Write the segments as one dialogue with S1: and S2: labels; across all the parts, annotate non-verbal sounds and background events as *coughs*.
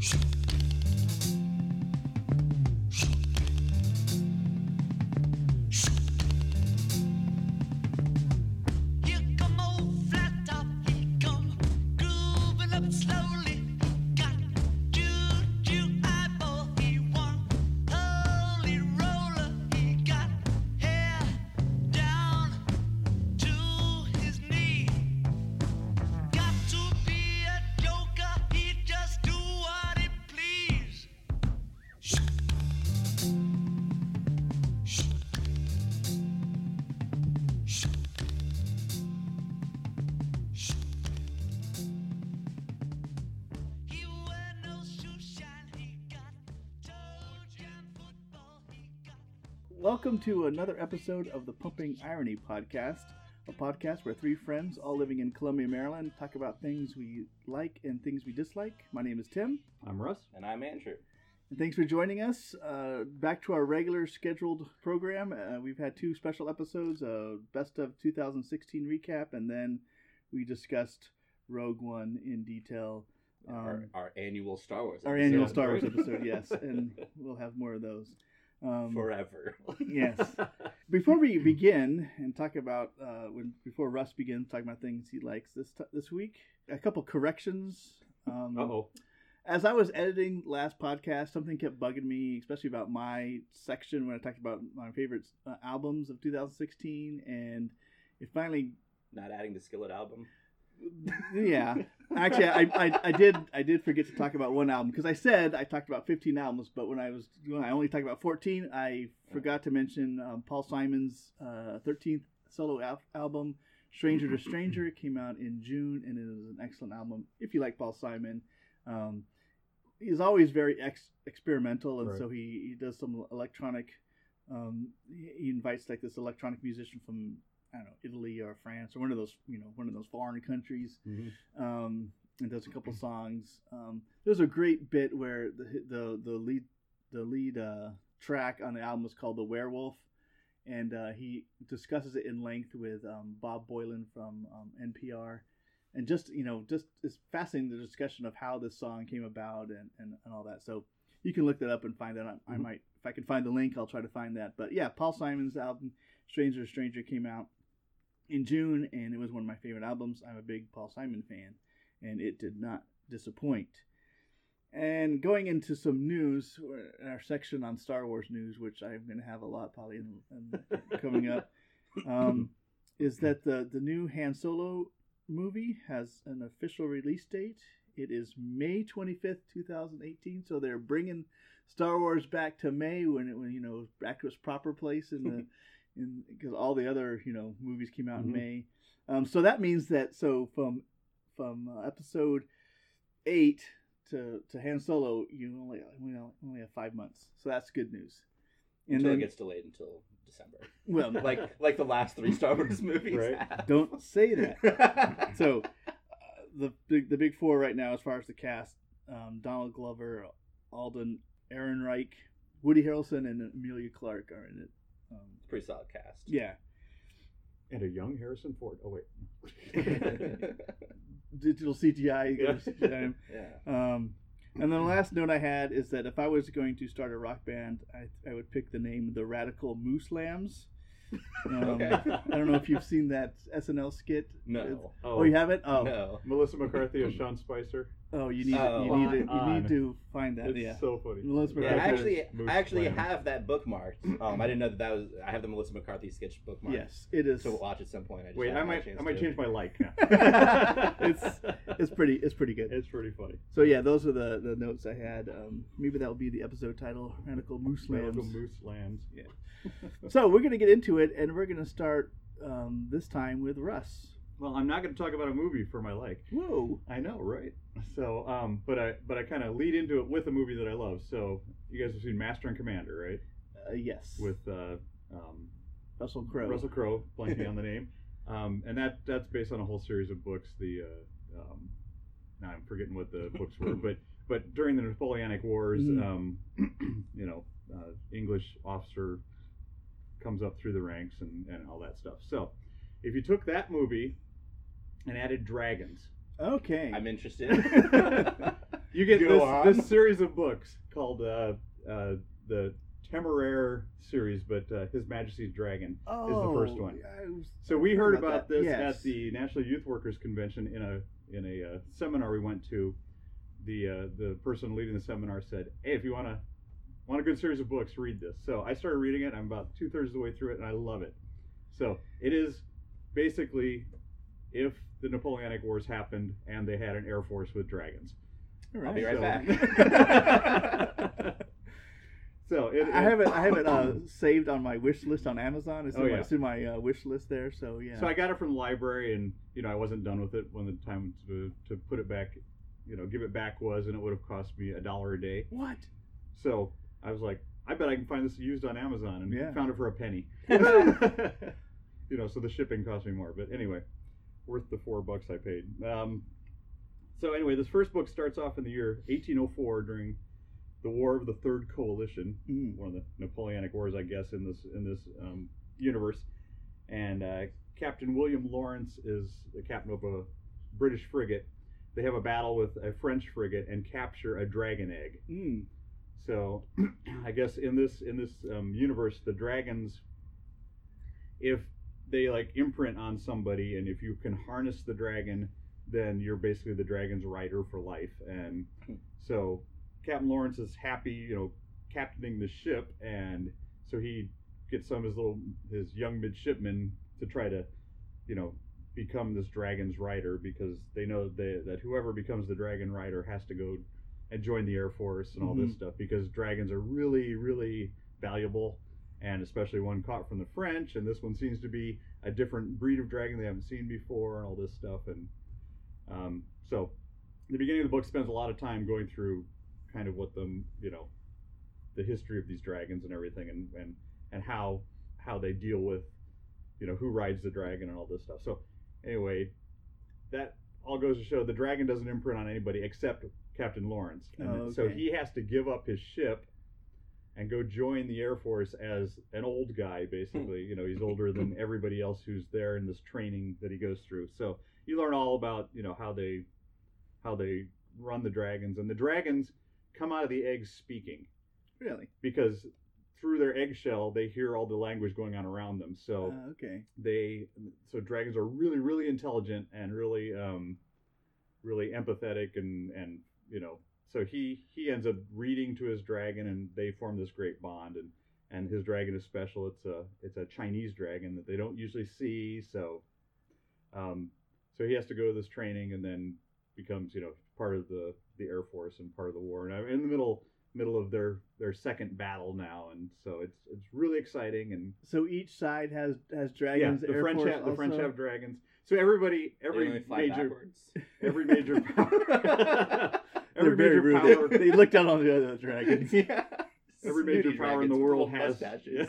S1: Here
S2: Welcome to another episode of the Pumping Irony Podcast, a podcast where three friends, all living in Columbia, Maryland, talk about things we like and things we dislike. My name is Tim,
S3: I'm Russ.
S4: And I'm Andrew.
S2: and thanks for joining us. Uh, back to our regular scheduled program. Uh, we've had two special episodes: uh, best of 2016 recap, and then we discussed Rogue One in detail.
S4: our,
S2: Um,
S4: our annual Star Wars.
S2: our annual Star Wars *laughs* episode, yes, and we'll have more of those. Um,
S4: Forever.
S2: yes. *laughs* Before we begin and talk about uh, when before Russ begins talking about things he likes this t- this week, a couple corrections. Um,
S3: Uh oh.
S2: As I was editing last podcast, something kept bugging me, especially about my section when I talked about my favorite uh, albums of 2016, and it finally
S4: Not adding the Skillet album.
S2: yeah *laughs* actually I, I i did i did forget to talk about one album because i said i talked about 15 albums but when i was when i only talked about 14 i forgot to mention um, paul simon's uh, 13th solo al- album stranger to stranger It came out in june and it is an excellent album if you like paul simon um, he's always very ex- experimental and
S3: Right.
S2: so he, he does some electronic um, he he invites like this electronic musician from I don't know Italy or France or one of those you know one of those foreign countries
S3: Mm-hmm.
S2: um, and does a couple songs. Um, there's a great bit where the the the lead the lead uh, track on the album is called "The Werewolf," and uh, he discusses it in length with um, Bob Boilen from um, NPR, and just you know just it's fascinating the discussion of how this song came about and, and, and all that. So you can look that up and find that. I, I
S3: Mhm.
S2: might if I can find the link, I'll try to find that. But yeah, Paul Simon's album "Stranger Stranger" came out in June, and it was one of my favorite albums. I'm a big Paul Simon fan, and it did not disappoint. And going into some news, in our section on Star Wars news, which I'm going to have a lot probably in, in, coming up, um, *laughs* is that the the new Han Solo movie has an official release date. It is May 25th, 2018. So they're bringing Star Wars back to May when it when you know back to its proper place in the *laughs* because all the other you know movies came out
S3: Mhm.
S2: in May. Um, so that means that so from from uh, episode eight to to Han Solo, you only you know only have five months. So that's good news. And
S4: until
S2: then
S4: it gets delayed until December. *laughs*
S2: well,
S4: like like the last three Star Wars *laughs* movies.
S3: Right.
S2: don't say that. *laughs* so uh, the big the big four right now as far as the cast um, donald glover alden ehrenreich woody harrelson and emilia clarke are in it um,
S4: Pretty solid cast.
S2: yeah
S3: And a young Harrison Ford. Oh wait. *laughs*
S2: digital cgi,
S3: Yeah.
S2: CGI. *laughs*
S4: yeah.
S2: Um, and then the last note I had is that if I was going to start a rock band, I, I would pick the name the Radical Moose Lambs. *laughs* Um,
S4: Okay.
S2: I don't know if you've seen that SNL skit.
S4: No.
S2: Oh, you haven't? Oh,
S4: No.
S3: Melissa McCarthy as Sean Spicer.
S2: Oh, you need
S4: Oh.
S2: you need to, you need to find that.
S3: It's
S2: yeah.
S3: so funny.
S2: Melissa
S4: Yeah, I
S2: McCarthy.
S4: actually,
S3: Moose
S4: I actually
S3: Lambs.
S4: have that bookmarked. Um, I didn't know that that was. I have the Melissa McCarthy sketch bookmarked.
S2: Yes, it is.
S4: To watch at some point. I just
S3: Wait, I
S4: haven't had a
S3: might I might
S4: to.
S3: change my like now. *laughs*
S2: it's *laughs* it's pretty it's pretty good.
S3: It's pretty funny.
S2: So yeah, those are the, the notes I had. Um, maybe that will be the episode title: Radical Moose Lambs.
S3: Radical Moose Lambs.
S2: Yeah. *laughs* So we're gonna get into it, and we're gonna start um, this time with Russ.
S3: Well, I'm not going to talk about a movie for my like.
S2: Whoa.
S3: I know, right? So, um, but I but I kind of lead into it with a movie that I love. So, you guys have seen Master and Commander, right?
S2: Uh, yes.
S3: With uh, um,
S2: Russell Crowe.
S3: Russell Crowe, blanking on the *laughs* name, um, and that that's based on a whole series of books. The uh, um, now I'm forgetting what the books were, but but during the Napoleonic Wars,
S2: Mhm.
S3: um, *clears throat* you know, uh, English officer comes up through the ranks and, and all that stuff. So, if you took that movie and added dragons,
S2: Okay.
S4: I'm interested. *laughs*
S3: You get
S4: Go
S3: this,
S4: on.
S3: this series of books called uh, uh, the Temeraire series, but uh, His Majesty's Dragon
S2: oh,
S3: is the first one.
S2: yeah, I was-
S3: So we heard
S2: about
S3: about, this
S2: Yes.
S3: at the National Youth Workers Convention in a in a uh, seminar we went to. The uh, the person leading the seminar said, "Hey, if you want to want a good series of books, read this." So I started reading it. I'm about two thirds of the way through it, and I love it. So it is basically if the Napoleonic Wars happened and they had an air force with dragons.
S2: All
S4: I'll be right
S3: So-
S4: back. *laughs*
S3: so it,
S2: I have it. I have it uh, saved on my wish list on Amazon. It's in,
S3: Oh,
S2: my,
S3: yeah.
S2: it's in my uh, wish list there. So yeah.
S3: So I got it from the library, and you know I wasn't done with it when the time to, to put it back, you know, give it back was, and it would have cost me a dollar a day.
S2: what?
S3: So I was like, I bet I can find this used on Amazon, and
S2: Yeah.
S3: found it for a penny. *laughs* *laughs* you know, so the shipping cost me more, but anyway, worth the four bucks I paid. Um, so anyway, this first book starts off in the year 1804 during the War of the Third Coalition,
S2: Mm.
S3: one of the Napoleonic Wars, I guess, in this in this um, universe. And uh, Captain William Lawrence is the captain of a British frigate. They have a battle with a French frigate and capture a dragon egg.
S2: Mm.
S3: So, *clears throat* I guess in this in this um, universe, the dragons, if they like imprint on somebody, and if you can harness the dragon, then you're basically the dragon's rider for life. And so, Captain Lawrence is happy, you know, captaining the ship, and so he gets some of his little his young midshipmen to try to, you know, become this dragon's rider because they know they, that whoever becomes the dragon rider has to go and join the Air Force and all this mm-hmm. stuff because dragons are really, really valuable, and especially one caught from the French. And this one seems to be a different breed of dragon they haven't seen before, and all this stuff. And um, so, the beginning of the book spends a lot of time going through kind of what the you know the history of these dragons and everything, and and and how how they deal with you know who rides the dragon and all this stuff. So anyway, that all goes to show the dragon doesn't imprint on anybody except Captain Lawrence. And
S2: Oh,
S3: so he has to give up his ship and go join the Air Force as an old guy, basically. you know, he's older than *laughs* everybody else who's there in this training that he goes through. So you learn all about, you know, how they how they run the dragons. And the dragons come out of the eggs speaking
S2: Really?
S3: because through their eggshell they hear all the language going on around them. So
S2: Uh, okay.
S3: they so dragons are really really intelligent and really um really empathetic and and you know so he he ends up reading to his dragon and they form this great bond and and his dragon is special it's a it's a chinese dragon that they don't usually see so um so he has to go to this training and then becomes you know part of the the air force and part of the war and i'm in the middle middle of their their second battle now and so it's it's really exciting and
S2: So each side has has dragons.
S3: yeah, the
S2: Air
S3: French
S2: Force
S3: have the French have dragons. So everybody, every major, *laughs* every major *laughs* power,
S2: They're
S3: every
S2: very
S3: major
S2: rude.
S3: power,
S2: They, they look down on the other dragons *laughs*
S4: yeah.
S3: every major power in the world has.
S4: mustaches.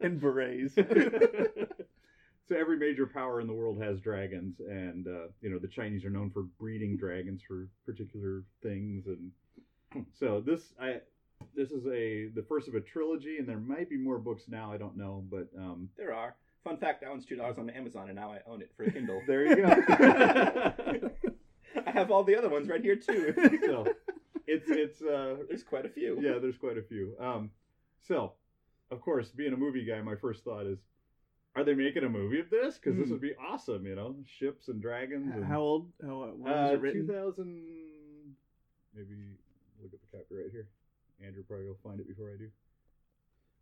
S2: and berets.
S3: so every major power in the world has dragons, and uh, you know the Chinese are known for breeding dragons for particular things, and so this I. This is a the first of a trilogy, and there might be more books now. I don't know, but um,
S4: There are. Fun fact: that one's two dollars on Amazon, and now I own it for a Kindle.
S3: there you go. *laughs*
S4: I have all the other ones right here too.
S3: so it's it's uh,
S4: There's quite a few.
S3: yeah, there's quite a few. Um, so, of course, being a movie guy, my first thought is, are they making a movie of this? Because this
S2: Hmm.
S3: would be awesome, you know, ships and dragons. And,
S2: How old? How when was
S3: uh,
S2: it written?
S3: 2000. Maybe look at the copyright here. Andrew probably will find it before I do.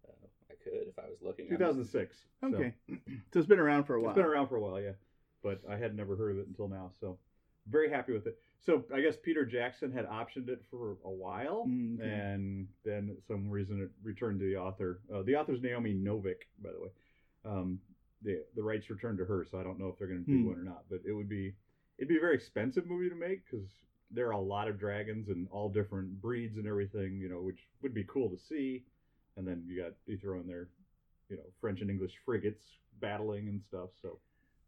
S4: Uh, I could if I was looking.
S3: 2006. So
S2: Okay. *clears throat* So it's been around for a while.
S3: It's been around for a while, yeah, but I had never heard of it until now. So, very happy with it. So I guess Peter Jackson had optioned it for a while,
S2: Mm, okay.
S3: and then some reason it returned to the author. Uh, the author's Naomi Novik, by the way. Um, the the rights returned to her, so I don't know if they're going to do
S2: Hmm.
S3: one or not. But it would be it'd be a very expensive movie to make because there are a lot of dragons and all different breeds and everything, you know, which would be cool to see. And then you got you throw in there, you know, French and English frigates battling and stuff. So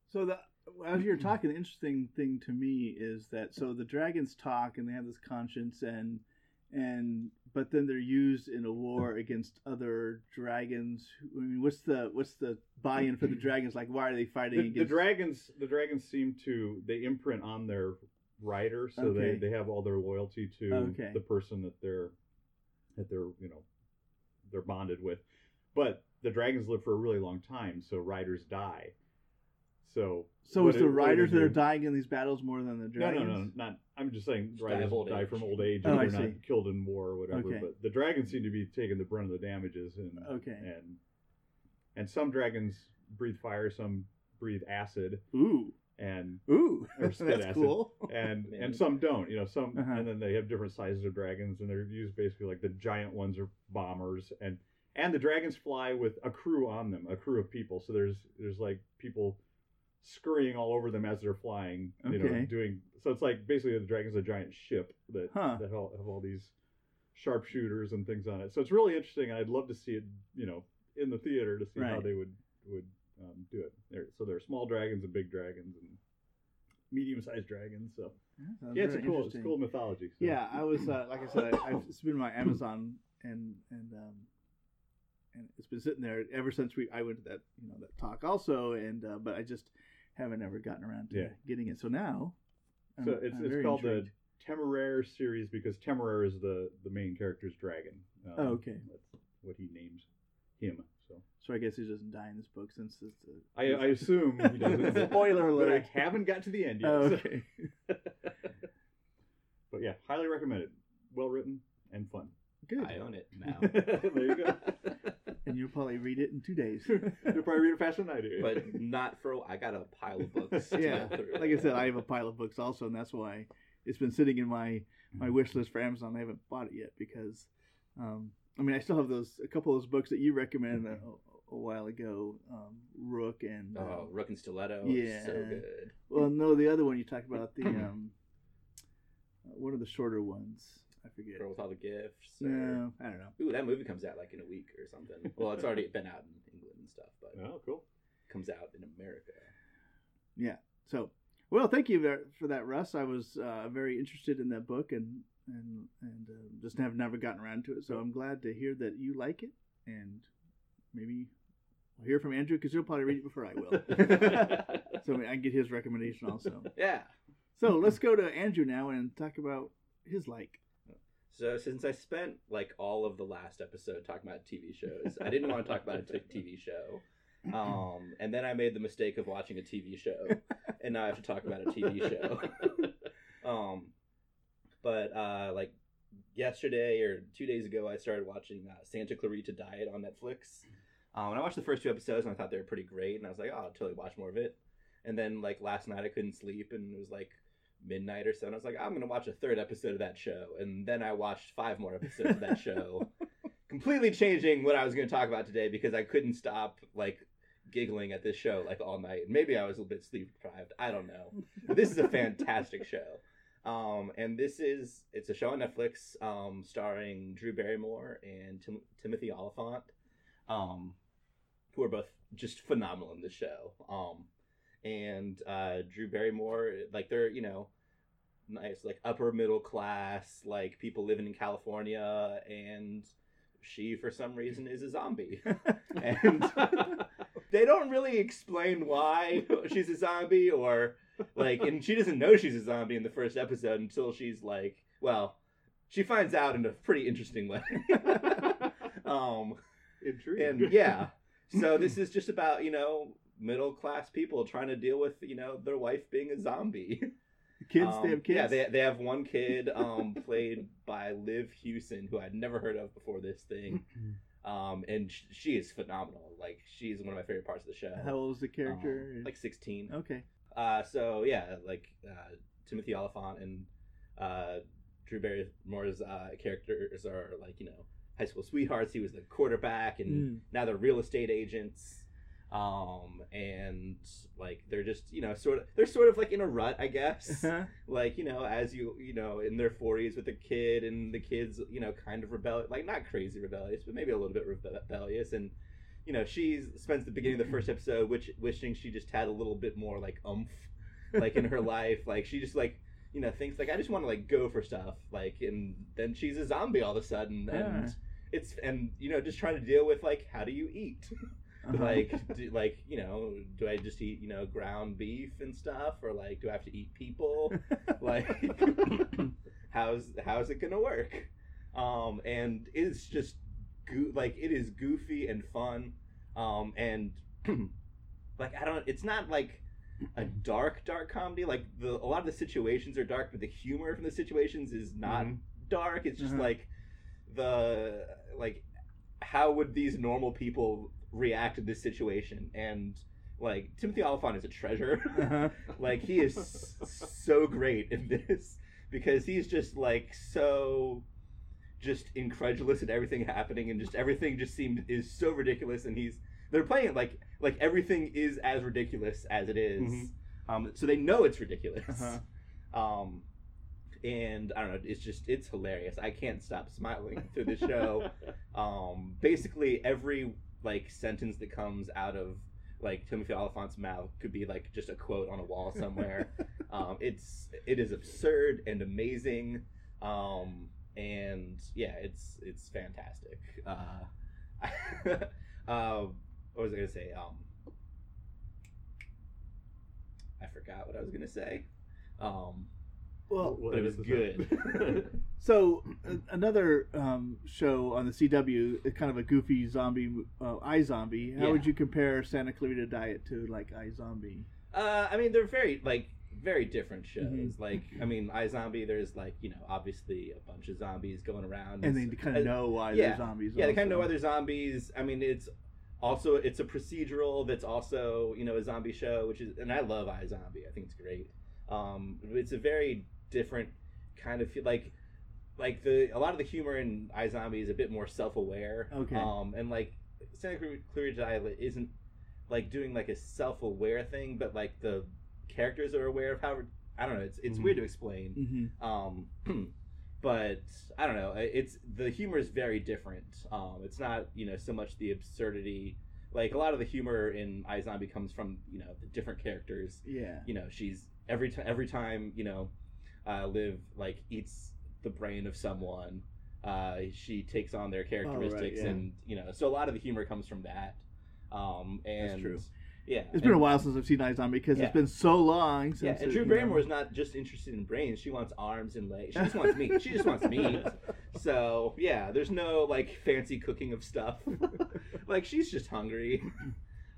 S2: So the as you're *clears throat* talking, the interesting thing to me is that so the dragons talk and they have this conscience and and but then they're used in a war *clears throat* against other dragons. I mean, what's the what's the buy-in for the *clears throat* dragons? Like, why are they fighting
S3: the, the dragons the dragons seem to they imprint on their rider, so
S2: Okay.
S3: they, they have all their loyalty to
S2: Okay.
S3: the person that they're that they're you know they're bonded with. But the dragons live for a really long time, so riders die. So
S2: So
S3: what
S2: it's
S3: it-
S2: the
S3: what do they
S2: riders that are dying in these battles more than the dragons?
S3: no, no, no, not. I'm just saying
S4: Just
S3: riders
S4: old
S3: die
S4: age.
S3: from old age
S2: Oh,
S3: and they're not killed in war or whatever.
S2: Okay.
S3: But the dragons seem to be taking the brunt of the damages, and
S2: Okay.
S3: and and some dragons breathe fire, some breathe acid,
S2: Ooh,
S3: and
S2: ooh, *laughs*
S3: Or *laughs*
S2: that's
S3: acid.
S2: cool.
S3: and
S4: Man.
S3: and some don't. You know, some
S2: Uh-huh.
S3: and then they have different sizes of dragons, and they're used basically like the giant ones are bombers, and and the dragons fly with a crew on them, a crew of people. So there's there's like people scurrying all over them as they're flying. You know, doing so it's like basically the dragon's a giant ship that
S2: Huh.
S3: that all, have all these sharpshooters and things on it. So it's really interesting. I'd love to see it, you know, in the theater to see how they would would um, do it. There, so there are small dragons and big dragons and medium-sized dragons. So yeah, it's a cool, it's cool mythology. So.
S2: Yeah, I was uh, like I said, I, I've it's been my Amazon and and um, and it's been sitting there ever since we I went to that you know that talk also, and uh, but I just haven't ever gotten around to
S3: Yeah.
S2: getting it. So now, I'm,
S3: So it's, it's called
S2: intrigued.
S3: the Temeraire series because Temeraire is the the main character's dragon. Um,
S2: Oh, okay.
S3: That's what he names him. So
S2: So I guess he doesn't die in this book since it's. A,
S3: I, I *laughs* assume he *laughs* doesn't.
S2: Spoiler
S3: But I
S2: alert.
S3: haven't got to the end yet.
S2: Oh,
S3: so-
S2: okay. *laughs*
S3: but yeah, highly recommended. Well written and fun.
S2: Good.
S4: I own it now.
S3: there you go.
S2: And you'll probably read it in two days.
S3: You'll probably read it faster than I do.
S4: but not for. I got a pile of books. to
S2: yeah,
S4: go
S2: like I said, I have a pile of books also, and that's why it's been sitting in my my wish list for Amazon. I haven't bought it yet because, um, I mean, I still have those a couple of those books that you recommended a, a while ago, um, Rook and uh,
S4: Oh, Rook and Stiletto.
S2: Yeah.
S4: So good.
S2: well, no, the other one you talked about the *clears throat* um, uh, one of the shorter ones. I forget.
S4: Girl with all the gifts. or-
S2: No, I don't know.
S4: Ooh, that movie comes out like in a week or something. *laughs* Well, it's already been out in England and stuff, but
S3: oh, cool.
S4: comes out in America. Yeah.
S2: So, well, thank you for that, Russ. I was uh, very interested in that book and and and uh, just have never gotten around to it. So I'm glad to hear that you like it, and maybe we'll hear from Andrew because he'll probably read it before I will. *laughs* so I get his recommendation also.
S4: Yeah.
S2: So let's go to Andrew now and talk about his like.
S4: So since I spent like all of the last episode talking about TV shows, I didn't want to talk about a t- TV show. Um, and then I made the mistake of watching a TV show, and now I have to talk about a TV show. *laughs* um, but uh, like yesterday or two days ago, I started watching uh, Santa Clarita Diet on Netflix. Um, and I watched the first two episodes, and I thought they were pretty great. And I was like, oh, I'll totally watch more of it. And then like last night, I couldn't sleep, and it was like midnight or so, and I was like, I'm gonna watch a third episode of that show. And then I watched five more episodes of that show, *laughs* completely changing what I was gonna talk about today because I couldn't stop like giggling at this show like all night. Maybe I was a little bit sleep deprived. I don't know. But this is a fantastic *laughs* show. Um, and this is it's a show on Netflix um, starring Drew Barrymore and Tim- Timothy Olyphant, um, who are both just phenomenal in the show. Um, and uh, Drew Barrymore, like they're you know nice like upper middle class like people living in California, and she for some reason is a zombie, *laughs* and *laughs* they don't really explain why she's a zombie or like and she doesn't know she's a zombie in the first episode until she's like well she finds out in a pretty interesting way *laughs* um And yeah. So this is just about you know middle class people trying to deal with you know their wife being a zombie. *laughs*
S2: Kids,
S4: Um,
S2: they have kids.
S4: yeah they, they have one kid um played by liv hewson who i'd never heard of before this thing. *clears throat* Um and sh- she is phenomenal. Like she's one of my favorite parts of the show.
S2: How old is the character?
S4: um, like 16
S2: okay.
S4: uh, so yeah, like uh, Timothy Olyphant and uh, Drew Barrymore's uh, characters are like you know high school sweethearts. He was the quarterback, and
S2: Mm.
S4: now they're real estate agents. Um, and like they're just you know sort of they're sort of like in a rut, I guess. like you know as you you know in their 40s with a kid and the kids you know kind of rebellious like not crazy rebellious but maybe a little bit rebellious and you know she spends the beginning of the *clears throat* first episode which wishing she just had a little bit more like umph like in her *laughs* life like she just like you know thinks like i just want to like go for stuff like and then she's a zombie all of a sudden and
S2: Yeah.
S4: It's and you know just trying to deal with like how do you eat *laughs*
S2: Uh-huh.
S4: Like, do, like you know, do I just eat you know ground beef and stuff, or like do I have to eat people? *laughs* like, *laughs* how's how's it gonna work? Um, and it's just goo- like it is goofy and fun, um, and *clears throat* like I don't, it's not like a dark dark comedy. Like the a lot of the situations are dark, but the humor from the situations is not
S3: Mhm.
S4: dark. It's just
S2: Uh-huh.
S4: like the like how would these normal people react to this situation and like timothy olyphant is a treasure
S2: Uh-huh. *laughs*
S4: like he is so great in this because he's just like so just incredulous at everything happening and just everything just seemed is so ridiculous and he's they're playing it like like everything is as ridiculous as it is.
S3: Mhm.
S4: um so they know it's ridiculous
S2: Uh-huh.
S4: um and i don't know it's just it's hilarious. I can't stop smiling through the show. *laughs* Um basically every like sentence that comes out of like timothy olyphant's mouth could be like just a quote on a wall somewhere. *laughs* Um it's it is absurd and amazing. Um and yeah it's it's fantastic. Uh *laughs* uh what was i gonna say? Um i forgot what i was gonna say. Um
S2: well,
S3: What
S4: but it
S3: is
S4: was good. *laughs* *laughs*
S2: so uh, another um, show on the CW, kind of a goofy zombie, uh, Zombie. How
S4: Yeah.
S2: would you compare Santa Clarita Diet to like iZombie?
S4: Uh, I mean, they're very like very different shows.
S2: Mhm.
S4: Like, I mean, iZombie. There's like you know obviously a bunch of zombies going around,
S2: And they kind of
S4: uh,
S2: know why
S4: yeah.
S2: they're zombies.
S4: Yeah, they kind of know
S2: also.
S4: why they're zombies. I mean, it's also it's a procedural that's also you know a zombie show, which is and I love iZombie. I think it's great. Um, it's a very different kind of feel like like the a lot of the humor in iZombie is a bit more self aware.
S2: Okay.
S4: Um, and like Santa Clarita Diet isn't like doing like a self aware thing, but like the characters are aware of how I don't know. It's it's
S3: Mhm.
S4: weird to explain.
S2: Mhm.
S4: Um, *clears throat* but I don't know. It's the humor is very different. Um, it's not you know so much the absurdity. Like a lot of the humor in iZombie comes from you know the different characters.
S2: Yeah.
S4: You know she's every time every time you know uh, Liv like eats the brain of someone. Uh, she takes on their characteristics,
S2: Oh, yeah.
S4: and you know, so a lot of the humor comes from that. Um, and
S2: true.
S4: Yeah,
S2: It's been a while since I've seen iZombie because
S4: Yeah.
S2: it's been so long since.
S4: yeah, and Drew Barrymore is not just interested in brains; she wants arms and legs. She just wants meat. She just wants meat. *laughs* So yeah, there's no like fancy cooking of stuff. *laughs* like she's just hungry.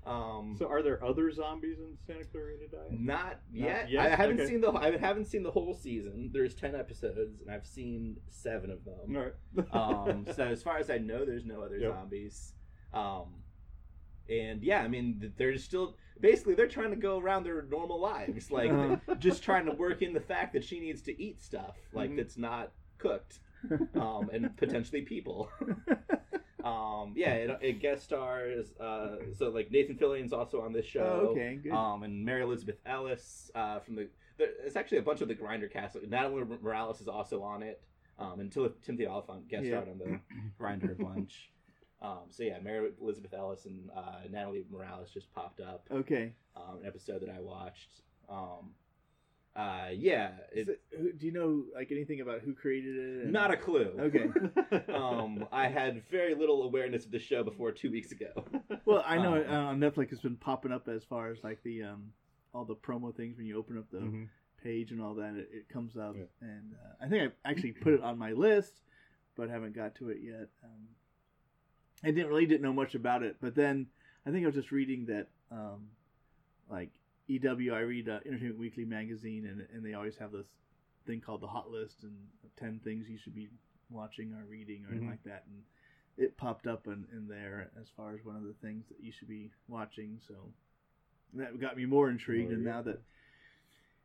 S4: Um,
S3: So, are there other zombies in Santa Clarita Diet?
S4: not yet.
S3: yet?
S4: I haven't
S3: Okay.
S4: seen the I haven't seen the whole season. There's ten episodes, and I've seen seven of them.
S3: All right. *laughs*
S4: um, so as far as I know, there's no other
S3: Yep.
S4: zombies. Um, and yeah, I mean, th- they're still basically they're trying to go around their normal lives, like
S2: Uh-huh. *laughs*
S4: just trying to work in the fact that she needs to eat stuff like
S3: Mhm.
S4: that's not cooked, um, and potentially people. *laughs* Um, yeah, it, it guest stars. Uh, so like Nathan Fillion's also on this show.
S2: Oh, okay, good.
S4: Um, and Mary Elizabeth Ellis uh, from the. There, it's actually a bunch of the Grinder cast. Natalie Morales is also on it. Um, and Tim- Timothy Olyphant guest
S2: Yeah.
S4: starred on the *clears throat* Grinder a bunch. Um, so yeah, Mary Elizabeth Ellis and uh, Natalie Morales just popped up.
S2: okay.
S4: Um, an episode that I watched. Um, uh, yeah, it,
S2: So, who- do you know like anything about who created it? and-
S4: not a clue.
S2: Okay. *laughs*
S4: um, I had very little awareness of the show before two weeks ago. *laughs*
S2: Well, I know
S4: Um,
S2: uh, Netflix it's been popping up as far as like the um all the promo things when you open up the
S3: Mhm.
S2: page and all that. It, it comes up,
S3: Yeah.
S2: and uh, I think I actually put it on my list, but haven't got to it yet. Um, I didn't really didn't know much about it, but then I think I was just reading that um, like EW. I read uh, Entertainment Weekly magazine, and and they always have this thing called the hot list and ten things you should be watching or reading or anything
S3: Mhm.
S2: like that, and it popped up in, in there as far as one of the things that you should be watching. So that got me more intrigued,
S3: There
S2: and now that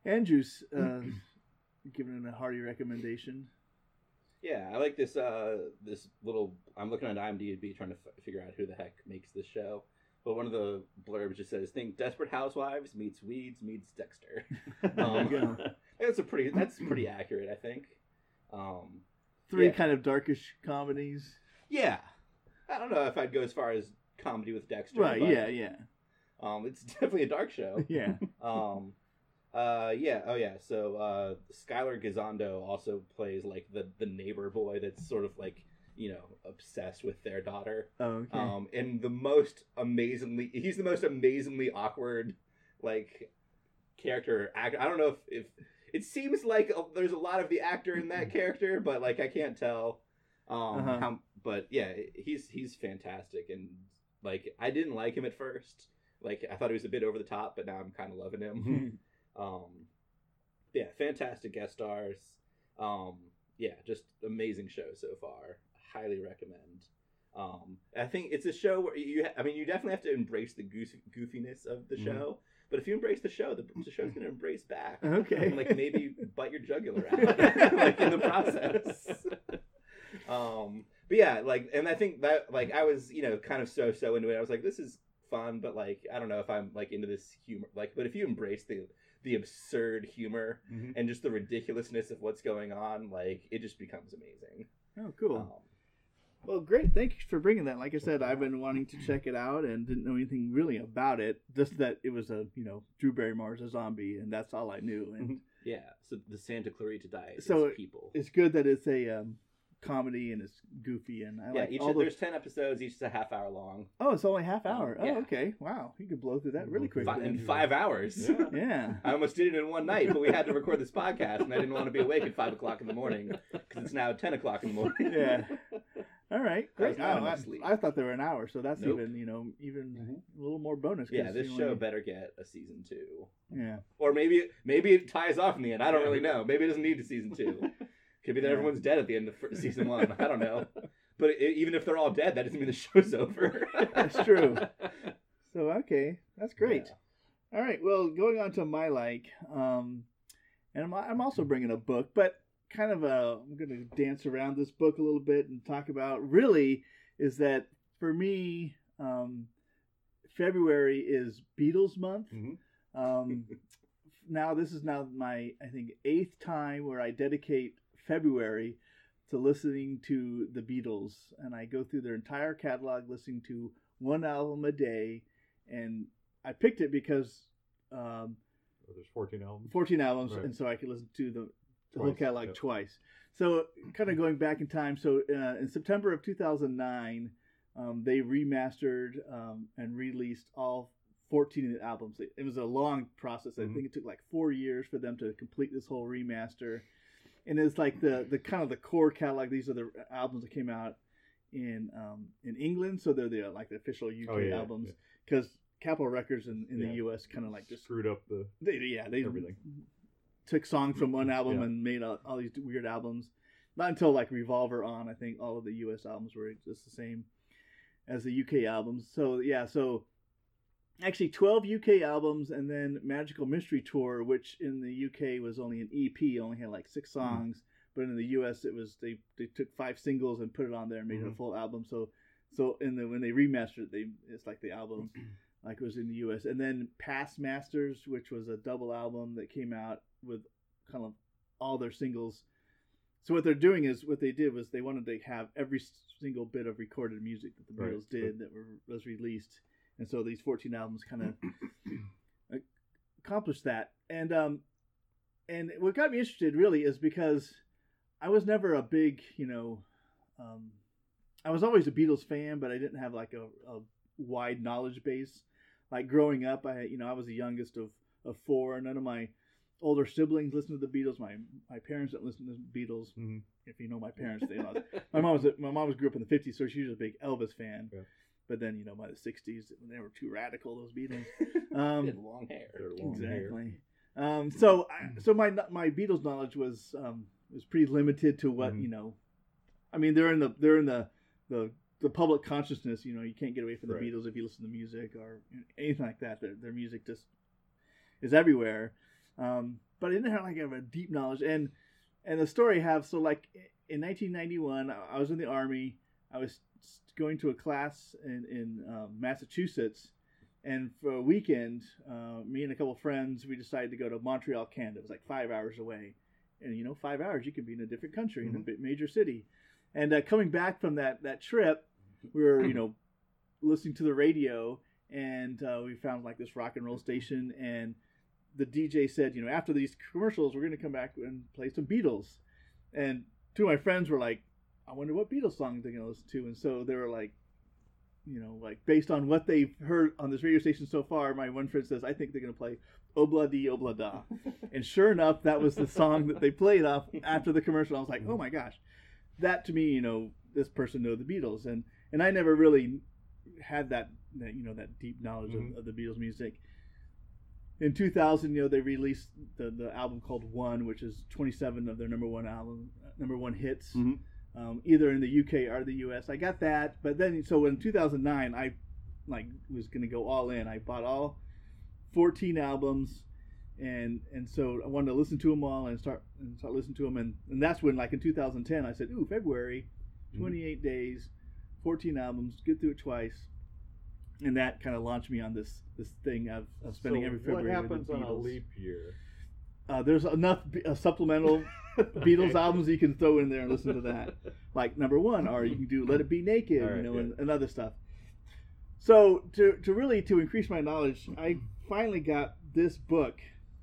S2: Andrew's uh, *clears throat* given it a hearty recommendation.
S4: Yeah, I like this. Uh, this little. I'm looking at IMDb trying to f- figure out who the heck makes this show. But one of the blurbs just says, "Think Desperate Housewives meets Weeds meets Dexter." *laughs* Um,
S2: There you go. *laughs*
S4: that's a pretty. That's pretty accurate, I think. Um,
S2: Three
S4: Yeah.
S2: kind of darkish comedies.
S4: yeah, I don't know if I'd go as far as comedy with Dexter.
S2: Right,
S4: but,
S2: yeah, yeah.
S4: Um, it's *laughs* definitely a dark show.
S2: Yeah.
S4: um uh yeah oh yeah so uh skyler gisondo also plays like the the neighbor boy that's sort of like you know, obsessed with their daughter.
S2: Oh, okay.
S4: Um, and the most amazingly, he's the most amazingly awkward, like, character actor. I don't know if, if it seems like a, there's a lot of the actor in that *clears throat* character, but like I can't tell. Um,
S2: Uh-huh.
S4: how, but yeah, he's he's fantastic, and like I didn't like him at first. Like I thought he was a bit over the top, but now I'm kind of loving him. *laughs* *laughs* um, yeah, fantastic guest stars. Um, yeah, just amazing show so far. Highly recommend. Um, I think it's a show where you, ha- I mean, you definitely have to embrace the goose- goofiness of the
S3: Mhm.
S4: show. But if you embrace the show, the, the show's going to embrace back.
S2: Okay.
S4: And, like maybe *laughs* bite your jugular out, *laughs* like in the process. *laughs* um, but yeah, like, and I think that, like, I was, you know, kind of so so into it. I was like, this is fun, but like, I don't know if I'm like into this humor. Like, but if you embrace the the absurd humor
S3: Mhm.
S4: and just the ridiculousness of what's going on, like, it just becomes amazing.
S2: oh, cool.
S4: Um,
S2: Well, great. Thank you for bringing that. Like I said, I've been wanting to check it out and didn't know anything really about it. Just that it was a, you know, Drew Barrymore's a zombie, and that's all I knew. And
S4: yeah, so the Santa Clarita Diet
S2: So
S4: is people.
S2: it's good that it's a um, comedy and it's goofy. And I
S4: yeah,
S2: like
S4: each
S2: all the.
S4: there's ten episodes. Each is a half hour long.
S2: Oh, it's only half hour.
S4: Yeah.
S2: Oh, okay. Wow, you could blow through that really quick.
S4: Fi- in five hours.
S3: Yeah. *laughs*
S2: Yeah.
S4: I almost did it in one night, but we had to record this podcast, and I didn't want to be awake at five o'clock in the morning because it's now ten o'clock in the morning.
S2: Yeah. *laughs* All right, great.
S4: not
S2: Oh, I. I thought they were an hour, so that's
S4: Nope.
S2: even you know even
S3: Mhm.
S2: a little more bonus.
S4: yeah, this show
S2: only-
S4: better get a season two,
S2: Yeah.
S4: or maybe maybe it ties off in the end. I don't really know. Maybe it doesn't need a season two. *laughs* Could be that
S2: Yeah.
S4: everyone's dead at the end of season one. I don't know. But i even if they're all dead, that doesn't mean the *laughs* show's over.
S2: That's true. *laughs* So okay, that's great.
S4: Yeah.
S2: All right. Well, going on to my like, um, and I'm, I'm also bringing a book, but kind of a I'm going to dance around this book a little bit and talk about really is that for me, um, February is Beatles month.
S3: Mhm.
S2: Um, *laughs* now this is now my I think eighth time where I dedicate February to listening to the Beatles, and I go through their entire catalog, listening to one album a day, and I picked it because um,
S3: there's 14 albums.
S2: 14 albums,
S3: Right.
S2: and so I could listen to the, the whole
S3: Twice, yeah.
S2: twice. So, kind of going back in time, so uh, in September of 2009, um, they remastered um, and released all 14 of the albums. It, it was a long process. I
S3: Mhm.
S2: think it took like four years for them to complete this whole remaster. And it's like the the kind of the core catalog. These are the albums that came out in um, in England, so they're the like the official UK
S3: Oh, yeah,
S2: albums because Capitol Records in, in
S3: Yeah.
S2: the US kind of like just
S3: screwed up the
S2: they, yeah, they
S3: Everything.
S2: Took songs from one album
S3: Yeah.
S2: and made all, all these weird albums. Not until like Revolver on, I think all of the U.S. albums were just the same as the UK albums. So yeah, so actually 12 UK albums and then Magical Mystery Tour, which in the UK was only an EP, only had like six songs, but in the US it was they they took five singles and put it on there and made it a
S3: Mhm.
S2: full album. So so in the when they remastered it, they it's like the album *clears throat* like it was in the US. And then Past Masters, which was a double album that came out with kind of all their singles. So what they're doing is what they did was they wanted to have every single bit of recorded music that the
S3: Right.
S2: Beatles did that were, was released, and so these 14 albums kind of *coughs* accomplished that. And um, and what got me interested really is because I was never a big, you know, um, I was always a Beatles fan, but I didn't have like a, a wide knowledge base. Like growing up, I you know I was the youngest of of four. None of my older siblings listened to the Beatles. My my parents didn't listen to the Beatles.
S3: Mhm.
S2: If you know my parents, they know. my mom was a, my mom was grew up in the '50s, so she was a big Elvis fan.
S3: Yeah.
S2: But then you know by the '60s, they were too radical. Those Beatles. *laughs*
S4: They
S2: Um,
S4: had long hair.
S3: Their long hair.
S2: exactly. Um, so I, so my my Beatles knowledge was um, was pretty limited to what
S3: Mhm.
S2: you know. I mean, they're in the they're in the the the public consciousness. You know, you can't get away from the
S3: Right.
S2: Beatles if you listen to music or anything like that. Their, their music just is everywhere. Um, but I didn't have like have a deep knowledge, and and the story I have so like in 1991, I was in the army. I was going to a class in in um, Massachusetts, and for a weekend, uh, me and a couple friends, we decided to go to Montreal, Canada. It was like five hours away, and you know, five hours you could be in a different country in a
S3: Mhm.
S2: major city. And uh, coming back from that that trip, we were you know *clears throat* listening to the radio, and uh, we found like this rock and roll station, and the DJ said, you know, after these commercials, we're going to come back and play some Beatles. And two of my friends were like, I wonder what Beatles song they're gonna listen to, and so they were like, you know, like based on what they've heard on this radio station so far, my one friend says I think they're gonna play Obla Di Obla Da, *laughs* and sure enough, that was the song that they played off after the commercial. I was like, oh my gosh, that to me, you know, this person know the Beatles, and and I never really had that, that you know that deep knowledge
S3: Mhm.
S2: of, of the Beatles music. In 2000, you know, they released the, the album called One, which is 27 of their number one album, number one hits,
S3: Mhm.
S2: um, either in the UK or the US. I got that, but then so in 2009, I like was gonna go all in. I bought all 14 albums, and and so I wanted to listen to them all and start and start listening to them, and and that's when like in 2010, I said, ooh, February,
S3: Mhm.
S2: 28 days, 14 albums, get through it twice. And that kind of launched me on this this thing of, of spending
S3: So
S2: every February
S3: What happens
S2: with the
S3: on a leap year?
S2: Uh, there's enough uh, supplemental *laughs* Beatles albums you can throw in there and listen to that. Like number one, or you can do "Let It Be Naked,"
S3: right,
S2: you know,
S3: yeah.
S2: and, and other stuff. So to to really to increase my knowledge, I finally got this book.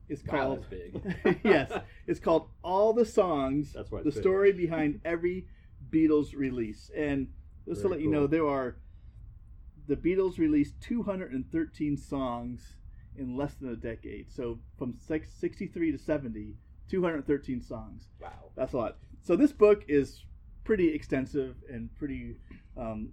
S2: It's
S4: Wow,
S2: called
S4: big. *laughs*
S2: yes, it's called "All the Songs:
S3: That's why
S2: The
S3: big.
S2: Story Behind Every Beatles Release." And just to
S3: Very
S2: let you know, there are the Beatles released 213 songs in less than a decade. So from 63 to 70, 213 songs.
S4: Wow.
S2: That's a lot. So this book is pretty extensive and pretty um,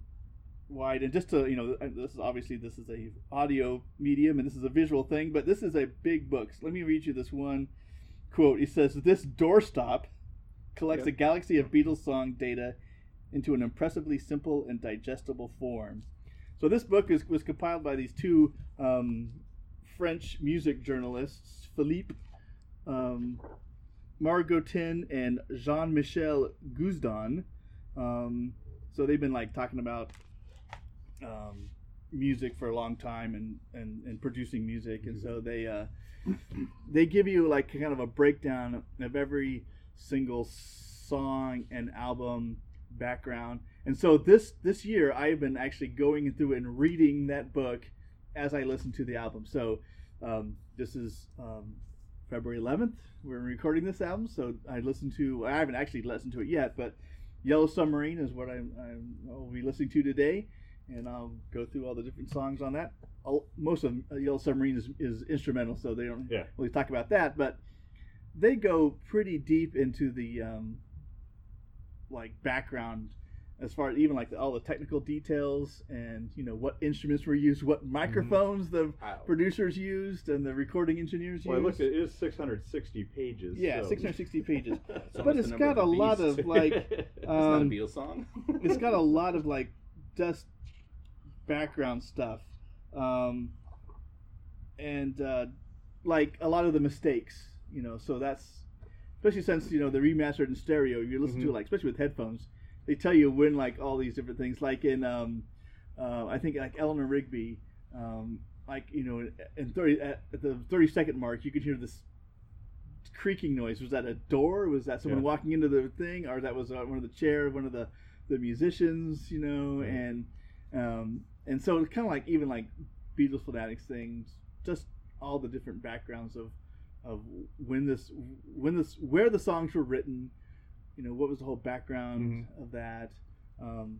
S2: wide. And just to you know, this is obviously this is a audio medium and this is a visual thing, but this is a big book. So let me read you this one quote. He says, "This doorstop collects
S3: Yep.
S2: a galaxy of Beatles song data into an impressively simple and digestible form." So this book is, was compiled by these two um, French music journalists, Philippe um, Margotin and Jean Michel Guesdon. Um, so they've been like talking about um, music for a long time and, and, and producing music, and so they uh, they give you like kind of a breakdown of every single song and album background. And so this this year I've been actually going through and reading that book as I listen to the album. So um, this is um, February 11th. We're recording this album, so I listened to. I haven't actually listened to it yet, but Yellow Submarine is what I'm, I'm I'll be listening to today, and I'll go through all the different songs on that. I'll, most of uh, Yellow Submarine is, is instrumental, so they don't
S3: Yeah.
S2: really talk about that, but they go pretty deep into the um, like background as far as even like the, all the technical details and you know what instruments were used, what microphones the
S4: Wow.
S2: producers used and the recording engineers used.
S3: Well, I
S2: used.
S3: looked. It is 660 pages.
S2: yeah,
S3: so-
S2: 660 *laughs* pages. But *laughs* *laughs* it's got a lot of like
S4: It's not a
S2: um,
S4: Beatles song.
S2: it's got a lot of like just background stuff um, and uh, like a lot of the mistakes you know so that's especially since you know the remastered in stereo you listen to
S3: Mhm.
S2: it like especially with headphones they tell you when like all these different things like in um, uh, i think like eleanor rigby um, like you know in 30 at, at the 30 second mark you could hear this creaking noise was that a door was that someone
S3: Yeah.
S2: walking into the thing or that was uh, one of the chair one of the the musicians you know
S3: Right.
S2: and um, and so it's kind of like even like Beatles fanatics things just all the different backgrounds of of when this when this where the songs were written you know what was the whole background of that um,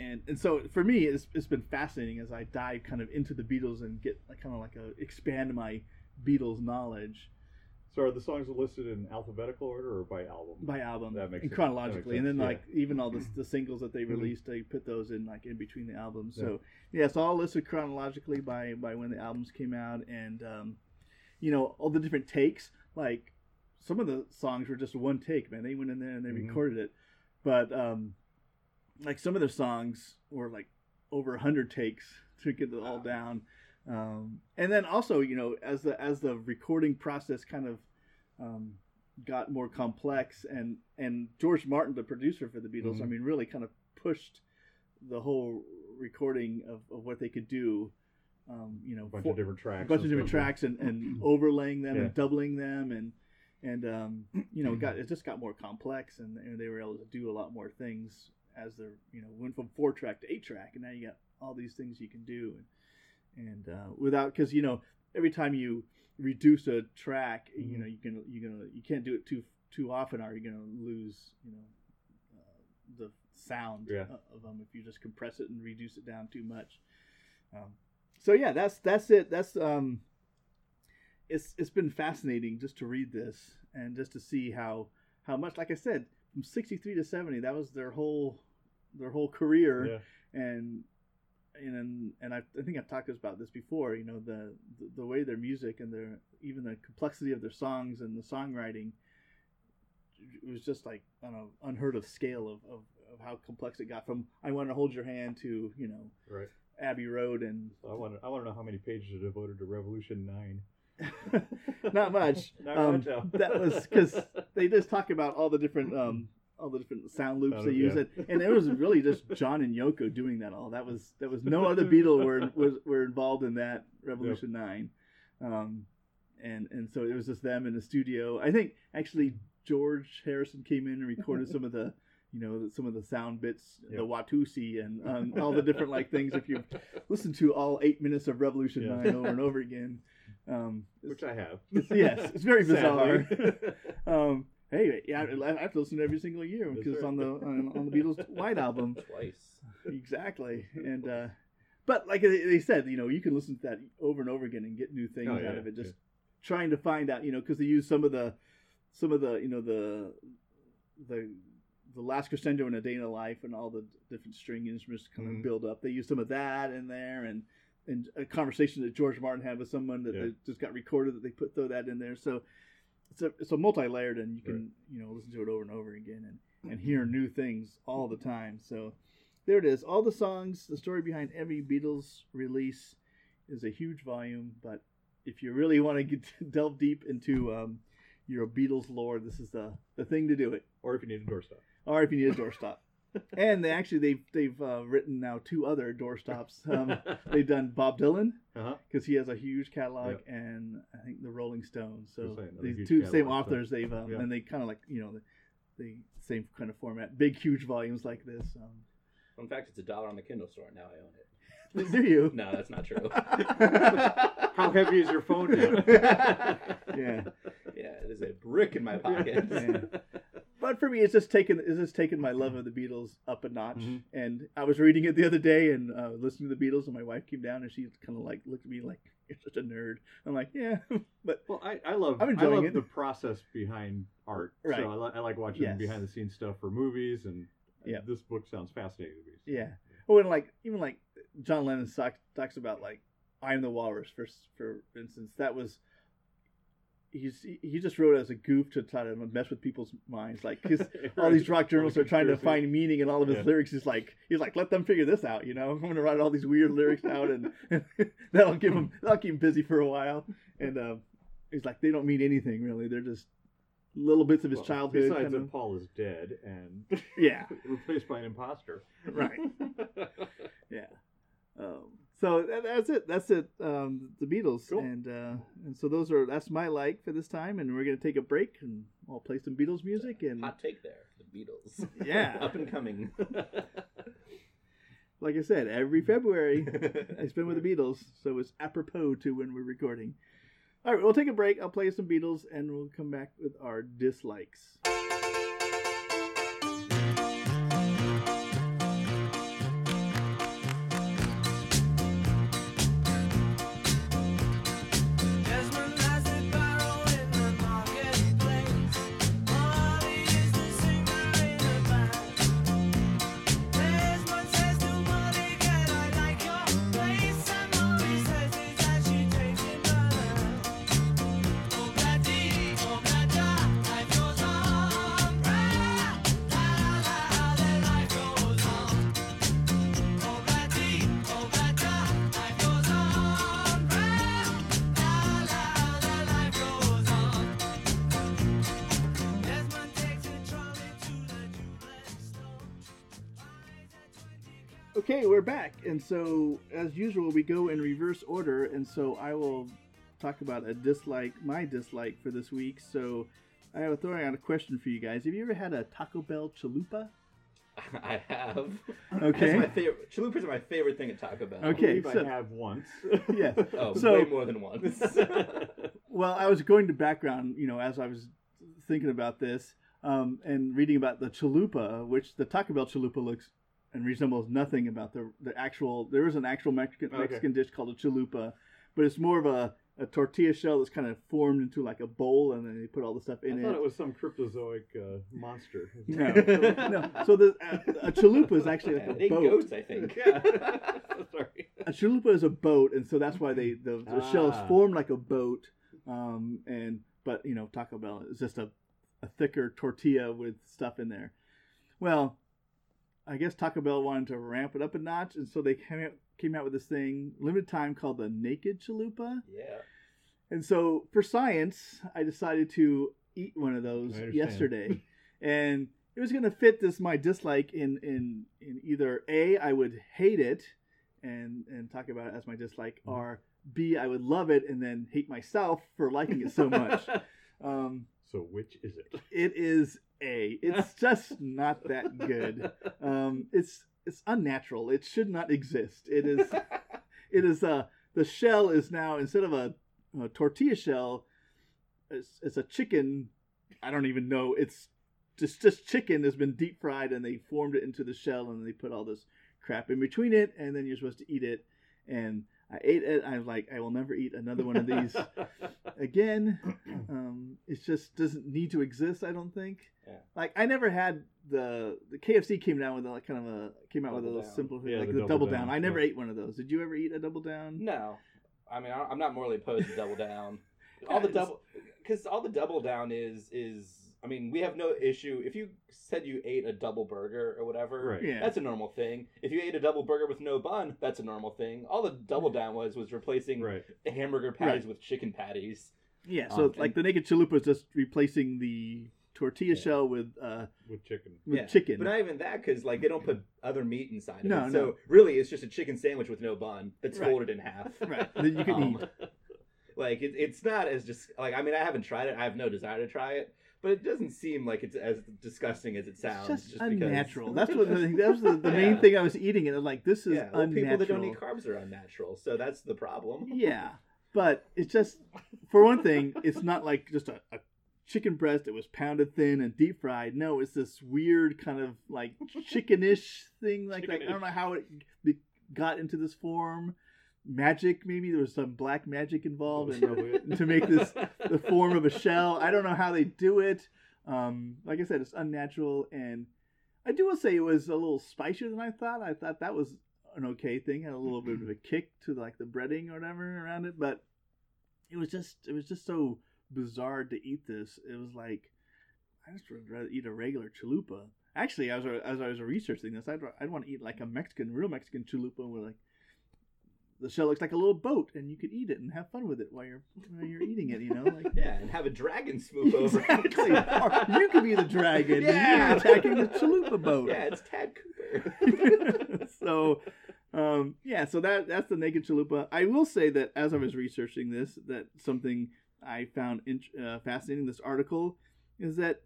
S2: and and so for me it's, it's been fascinating as I dive kind of into the Beatles and get like kind of like a expand my Beatles knowledge
S3: So are the songs listed in alphabetical order or by album?
S2: by album
S3: That makes
S2: and
S3: sense.
S2: chronologically,
S3: That
S2: and then
S3: sense,
S2: like even all the, the singles that they
S3: Mhm.
S2: released, they put those in like in between the albums. So yeah, it's all listed chronologically by by when the albums came out, and um, you know all the different takes. Like some of the songs were just one take, man. They went in there and they
S3: Mhm.
S2: recorded it, but um, like some of their songs were like over a hundred takes to get it all
S4: Wow.
S2: down. Um, and then also, you know, as the as the recording process kind of um, got more complex, and and George Martin, the producer for the Beatles, I
S3: Mhm.
S2: mean, really kind of pushed the whole recording of, of what they could do. Um, you know,
S3: A bunch
S2: for-
S3: of different tracks.
S2: a bunch of different tracks and, and *clears throat* overlaying them
S3: Yeah.
S2: and doubling them and and um, *clears throat* you know it got it just got more complex and, and they were able to do a lot more things as they're you know went from four track to eight track and now you got all these things you can do and and uh, without because you know every time you reduce a track you
S3: Mhm.
S2: know you can you gonna you can't do it too too often or you're gonna lose you know uh, the sound
S3: Yeah.
S2: of them if you just compress it and reduce it down too much. Um, so yeah, that's that's it. That's um, it's it's been fascinating just to read this and just to see how how much, like I said, from sixty three to seventy, that was their whole their whole career
S3: Yeah.
S2: and and and I, I think I've talked about this before. You know the, the the way their music and their even the complexity of their songs and the songwriting. It was just like on an unheard of scale of, of, of how complex it got from "I Want to Hold Your Hand" to you know
S3: Right.
S2: Abbey Road and
S3: So I want to I want to know how many pages are devoted to Revolution Nine.
S2: Not much. *laughs*
S3: Not
S2: um,
S3: much,
S2: that was because they just talk about all the different um, all the different sound loops they
S3: loop,
S2: use
S3: yeah.
S2: it, and it was really just John and Yoko doing that all. That was that was no other *laughs* Beatle were was were involved in that Revolution Nine, um, and and so it was just them in the studio. I think actually George Harrison came in and recorded some of the. You know some of the sound bits,
S3: Yeah.
S2: the Watusi, and um, all the different like things. If you listen to all eight minutes of Revolution
S3: Yeah.
S2: Nine over and over again, um,
S3: Which I have. *laughs*
S2: yes, it's very bizarre. *laughs* Um, hey, yeah, I have to listen to every single year because
S3: right.
S2: on the *laughs* on, on the Beatles White album,
S4: Twice.
S2: exactly. And uh, but like they said, you know, you can listen to that over and over again and get new things
S3: Oh, yeah,
S2: out of it. Just
S3: yeah.
S2: trying to find out, you know, because they use some of the some of the you know the the the last crescendo in a day in a life and all the different string instruments to kind of
S3: Mhm.
S2: build up. They use some of that in there and and a conversation that George Martin had with someone that
S3: Yeah.
S2: just got recorded that they put throw that in there. So it's a it's a multi layered and you can
S3: Right.
S2: you know listen to it over and over again and and hear new things all the time. So there it is. All the songs, the story behind every Beatles release is a huge volume. But if you really want to get *laughs* delve deep into um, your Beatles lore, this is the the thing to do it.
S3: or if you need a doorstop.
S2: Or if you need a doorstop. And they actually they've they've uh, written now two other doorstops. Um, *laughs* they've done Bob Dylan
S3: uh-huh.
S2: because he has a huge catalog, and I think the Rolling Stones. So
S3: saying,
S2: these
S3: huge
S2: two same
S3: catalog, so-
S2: authors, they've um,
S3: Yeah.
S2: and they kind of like you know the, the same kind of format, big huge volumes like this. Um,
S4: In fact, it's a dollar on the Kindle store. Now I own it. *laughs*
S2: do you?
S4: No, that's not true. *laughs*
S3: How heavy is your phone now?
S2: Yeah.
S4: yeah, it is a brick in my pocket.
S2: Yeah. But for me, it's just taken it's just taken my love of the Beatles up a notch.
S3: Mhm.
S2: And I was reading it the other day and uh, listening to the Beatles, and my wife came down and she kind of like looked at me like you're such a nerd. I'm like, yeah, *laughs* but
S3: Well, I, I love
S2: I'm
S3: I love
S2: it.
S3: the process behind art.
S2: Right.
S3: So I, li- I like watching
S2: Yes.
S3: behind the scenes stuff for movies, and
S2: Yeah.
S3: this book sounds fascinating to me. so-
S2: Yeah. Oh, and like even like John Lennon talks talks about like I'm the Walrus for for instance. That was he's he just wrote it as a goof to try to mess with people's minds. Like 'cause *laughs* all these rock journalists are trying to find meaning in all of his
S3: Yeah.
S2: lyrics. He's like he's like let them figure this out. You know I'm going to write all these weird lyrics out and, *laughs* that'll give him that'll keep him busy for a while. And uh, he's like they don't mean anything really. They're just little bits of his
S3: Well,
S2: childhood.
S3: Besides
S2: kind
S3: that, Paul is dead and
S2: Yeah. *laughs*
S3: replaced by an imposter.
S2: Right. Yeah. Um, so that, that's it. That's it. Um, the Beatles,
S3: Cool.
S2: and uh, and so those are that's my like for this time, and we're gonna take a break and I'll play some Beatles music and
S4: Hot take there. The Beatles. *laughs*
S2: Yeah. *laughs*
S4: Up and coming. *laughs*
S2: like I said, every February I spend with the Beatles, so it's apropos to when we're recording. All right, we'll take a break. I'll play some Beatles, and we'll come back with our dislikes. Okay, we're back, and so as usual, we go in reverse order, and so I will talk about a dislike, my dislike for this week. So I have throwing out a question for you guys. Have you ever had a Taco Bell chalupa? *laughs*
S4: I have.
S2: Okay.
S4: That's my favorite. Chalupas are my favorite thing at Taco Bell.
S2: Okay,
S3: believe
S2: so-
S3: I have once. *laughs*
S2: Yeah.
S4: Oh,
S2: So-
S4: way more than once. *laughs*
S2: Well, I was going to background, you know, as I was thinking about this. um, and reading about the chalupa, which the Taco Bell chalupa looks and resembles nothing about the the actual. There is an actual Mexican
S3: Okay.
S2: Mexican dish called a chalupa, but it's more of a, a tortilla shell that's kind of formed into like a bowl, and then they put all the stuff in it.
S3: I thought
S2: it.
S3: it was some cryptozoic uh, monster.
S2: No, *laughs* no. So the a, a chalupa is actually like
S4: Yeah,
S2: a
S4: they
S2: boat.
S4: goats, I think. *laughs*
S3: yeah. *laughs* Sorry.
S2: a chalupa is a boat, and so that's why they the, the shell is
S3: Ah.
S2: formed like a boat. Um, and but you know Taco Bell is just a, a thicker tortilla with stuff in there. Well, I guess Taco Bell wanted to ramp it up a notch, and so they came out, came out with this thing limited time called the Naked Chalupa.
S4: Yeah.
S2: And so for science, I decided to eat one of those yesterday, *laughs* and it was going to fit this my dislike in in in either a I would hate it and and talk about it as my dislike,
S3: Mhm.
S2: or b I would love it and then hate myself for liking it so much. *laughs* um,
S3: so which is it? *laughs*
S2: it is a. It's *laughs* just not that good. Um, it's it's unnatural. It should not exist. It is *laughs* it is uh the shell is now instead of a, a tortilla shell it's, it's a chicken i don't even know it's just just chicken has been deep fried and they formed it into the shell and they put all this crap in between it and then you're supposed to eat it and i ate it i was like i will never eat another one of these *laughs* again um it just doesn't need to exist i don't think
S4: Yeah.
S2: like i never had the the kfc came down with a kind of a came out with a
S4: down.
S2: simple
S3: Yeah,
S2: like
S3: the
S2: the,
S3: double
S2: double,
S3: down,
S2: down. i never
S3: yeah.
S2: ate one of those did you ever eat a double down
S4: No, I mean I- I'm not morally opposed to double down. *laughs* All the double, because all the double down is is. I mean, we have no issue if you said you ate a double burger or whatever.
S3: Right.
S2: Yeah.
S4: That's a normal thing. If you ate a double burger with no bun, that's a normal thing. All the double down was was replacing
S3: right.
S4: hamburger patties with chicken patties.
S2: Yeah, so
S4: Um,
S2: like the naked chalupa is just replacing the tortilla
S4: Yeah.
S2: shell with uh
S3: With chicken.
S2: with
S4: Yeah,
S2: chicken.
S4: But not even that, because like they don't put other meat inside of
S2: No,
S4: it.
S2: no.
S4: So really, it's just a chicken sandwich with no bun that's
S2: Right.
S4: folded in half. *laughs*
S2: right, that you can
S4: Um,
S2: eat. *laughs*
S4: Like it, it's not as just like I mean I haven't tried it. I have no desire to try it, but it doesn't seem like it's as disgusting as it
S2: It's
S4: sounds.
S2: just,
S4: because-
S2: unnatural. *laughs* That's what think. That was the, the main thing I was eating, and I'm like, this is
S4: yeah, well,
S2: unnatural.
S4: people that don't eat carbs are unnatural, so that's the problem.
S2: yeah, but it's just for one thing, it's not like just a, a chicken breast that was pounded thin and deep fried. No, it's this weird kind of like *laughs* chickenish thing. Like, like I don't know how it got into this form. Magic, maybe there was some black magic involved, and *laughs* to make this the form of a shell. I don't know how they do it. Um, like I said, it's unnatural, and I do will say it was a little spicier than I thought. I thought that was an okay thing, had a little bit of a kick to like the breading or whatever around it, but it was just it was just so bizarre to eat this. It was like I just would rather eat a regular chalupa. Actually, as I, as I was researching this, I'd I'd want to eat like a Mexican, real Mexican chalupa with like the shell looks like a little boat, and you could eat it and have fun with it while you're while you're eating it. You know, like *laughs*
S4: Yeah, and have a dragon swoop *laughs* over.
S2: exactly. or *laughs* you could be the dragon,
S4: Yeah.
S2: attacking the chalupa boat.
S4: yeah, it's Tad Cooper.
S2: so um, yeah so that that's the naked chalupa i will say that as i was researching this that something i found in, uh, fascinating this article is that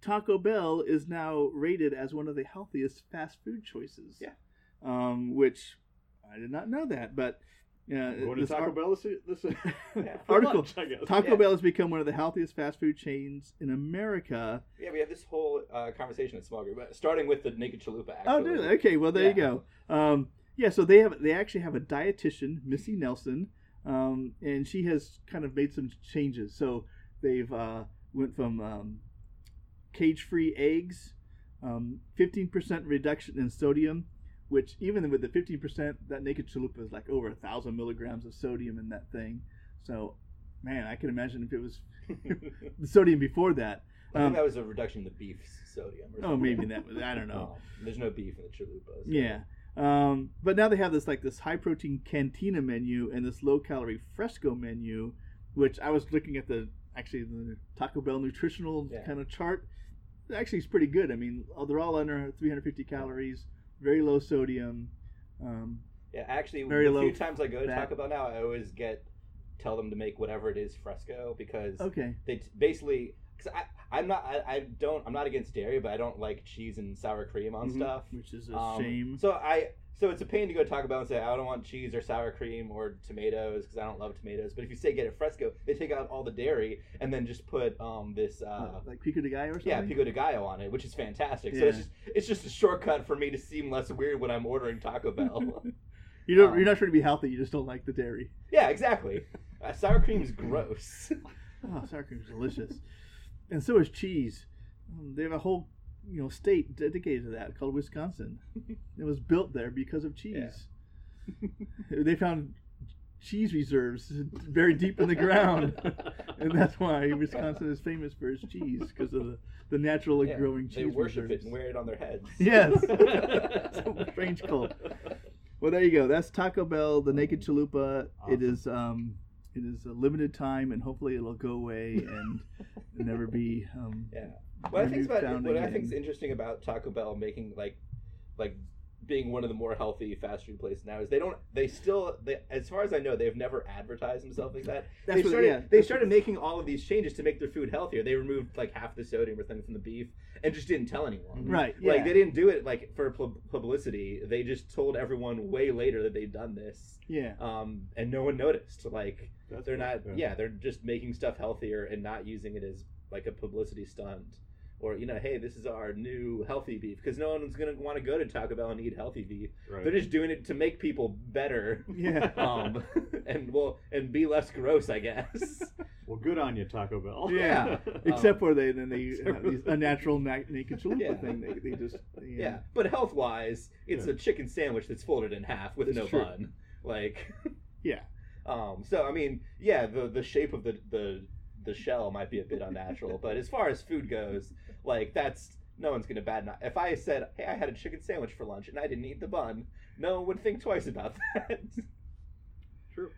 S2: taco bell is now rated as one of the healthiest fast food choices
S4: Yeah.
S2: um, which i did not know that but yeah
S3: Going to
S2: this
S3: Taco
S2: ar-
S3: Bell this, this *laughs* *laughs*
S4: Yeah.
S2: Article.
S3: lunch, I guess.
S2: Taco
S4: Yeah.
S2: Bell has become one of the healthiest fast food chains in America.
S4: yeah, we have this whole uh, conversation at Small Group, but starting with the naked chalupa. Actually.
S2: Oh, dude. Okay. Well, there you go. Um, yeah. So they have they actually have a dietitian, Missy Nelson, um, and she has kind of made some changes. So they've uh, went from um, cage-free eggs, um, fifteen percent reduction in sodium, which even with the fifteen percent, that naked chalupa is like over a thousand milligrams of sodium in that thing. So, man, I can imagine if it was *laughs* *laughs* the sodium before that.
S4: I think
S2: Um,
S4: that was a reduction in the beef sodium. Or
S2: oh, maybe that was I don't know.
S4: Um, *laughs* there's no beef in the chalupa. so-
S2: Yeah. Um, but now they have this like this high protein cantina menu and this low calorie fresco menu, which I was looking at the actually the Taco Bell nutritional
S4: Yeah.
S2: kind of chart. Actually, it's pretty good. I mean, they're all under 350 calories, very low sodium. Um,
S4: Yeah, actually,
S2: Very
S4: the few times I go to
S2: fat.
S4: Taco Bell now, I always get tell them to make whatever it is fresco because
S2: okay.
S4: they t- basically because I, I'm not, I, I don't, I'm not against dairy, but I don't like cheese and sour cream on
S2: Mhm.
S4: stuff.
S2: which is a
S4: Um,
S2: shame.
S4: So I, so it's a pain to go to Taco Bell and say I don't want cheese or sour cream or tomatoes because I don't love tomatoes. But if you say get it fresco, they take out all the dairy and then just put um this uh,
S2: like Pico de Gallo or something.
S4: yeah pico de gallo on it, which is fantastic. So it's just it's just a shortcut for me to seem less weird when I'm ordering Taco Bell. *laughs*
S2: You don't.
S4: Um,
S2: you're not trying to be healthy. You just don't like the dairy.
S4: yeah, exactly. *laughs* Uh, sour cream is gross. *laughs*
S2: Oh, sour cream is delicious, and so is cheese. Um, they have a whole, you know, state dedicated to that called Wisconsin. *laughs* it was built there because of cheese. *laughs* they found cheese reserves very deep in the ground, *laughs* and that's why Wisconsin is famous for its cheese because of the, the naturally
S4: Yeah,
S2: growing cheese
S4: they worship
S2: reserves.
S4: it and wear it on their heads.
S2: Yes. Strange cult. Well, there you go. That's Taco Bell, the Naked Chalupa. It
S3: Awesome.
S2: is um, it is a limited time, and hopefully it'll go away and never be. Um,
S4: Yeah. What I think about
S2: Found
S4: what I think is interesting about Taco Bell making like like being one of the more healthy fast food places now is they don't they still they as far as I know they've never advertised themselves like that.
S2: That's
S4: they
S2: what-
S4: started
S2: yeah,
S4: they started making all of these changes to make their food healthier. They removed like half the sodium or something from the beef and just didn't tell anyone.
S2: Right. Yeah.
S4: Like they didn't do it like for pub- publicity. They just told everyone way later that they'd done this.
S2: yeah.
S4: Um, and no one noticed. Like
S3: That's
S4: they're not yeah they're just making stuff healthier and not using it as like a publicity stunt or you know hey this is our new healthy beef because no one's gonna want to go to taco bell and eat healthy beef
S3: Right.
S4: they're just doing it to make people better
S2: Yeah. *laughs*
S4: um and well and be less gross i guess *laughs*
S3: well, good on you, Taco Bell.
S2: Yeah. *laughs* Except for they then they
S3: Except
S2: have
S3: for
S2: these unnatural na- naked chalupa
S4: Yeah.
S2: thing. They, they just
S4: yeah but health wise it's
S3: Yeah.
S4: a chicken sandwich that's folded in half with
S2: That's
S4: no
S2: true.
S4: bun like
S2: Yeah.
S4: Um, so I mean, yeah, the the shape of the the the shell might be a bit unnatural, but as far as food goes, like that's no one's gonna bat an eye. If I said, "Hey, I had a chicken sandwich for lunch and I didn't eat the bun," no one would think twice about that.
S3: True.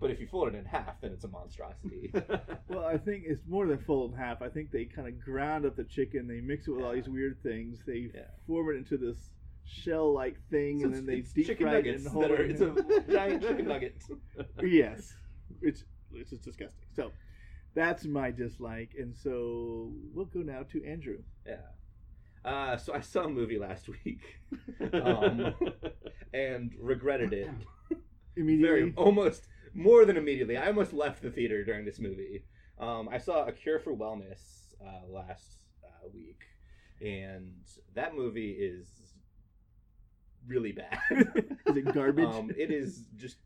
S4: but if you fold it in half, then it's a monstrosity. *laughs*
S2: Well, I think it's more than fold in half. I think they kind of ground up the chicken. They mix it with all these weird things. They
S4: Yeah.
S2: form it into this shell-like thing,
S4: So
S2: and then they deep fry it and hold
S4: are,
S2: it
S4: it's a giant chicken nugget. *laughs*
S2: yes, it's it's just disgusting. So that's my dislike, and so we'll go now to Andrew.
S4: Yeah. Uh, so I saw a movie last week, *laughs* um, and regretted it.
S2: Immediately,
S4: very almost more than immediately. I almost left the theater during this movie. Um, I saw A Cure for Wellness uh, last uh, week, and that movie is really bad. *laughs*
S2: is it garbage?
S4: um, it is just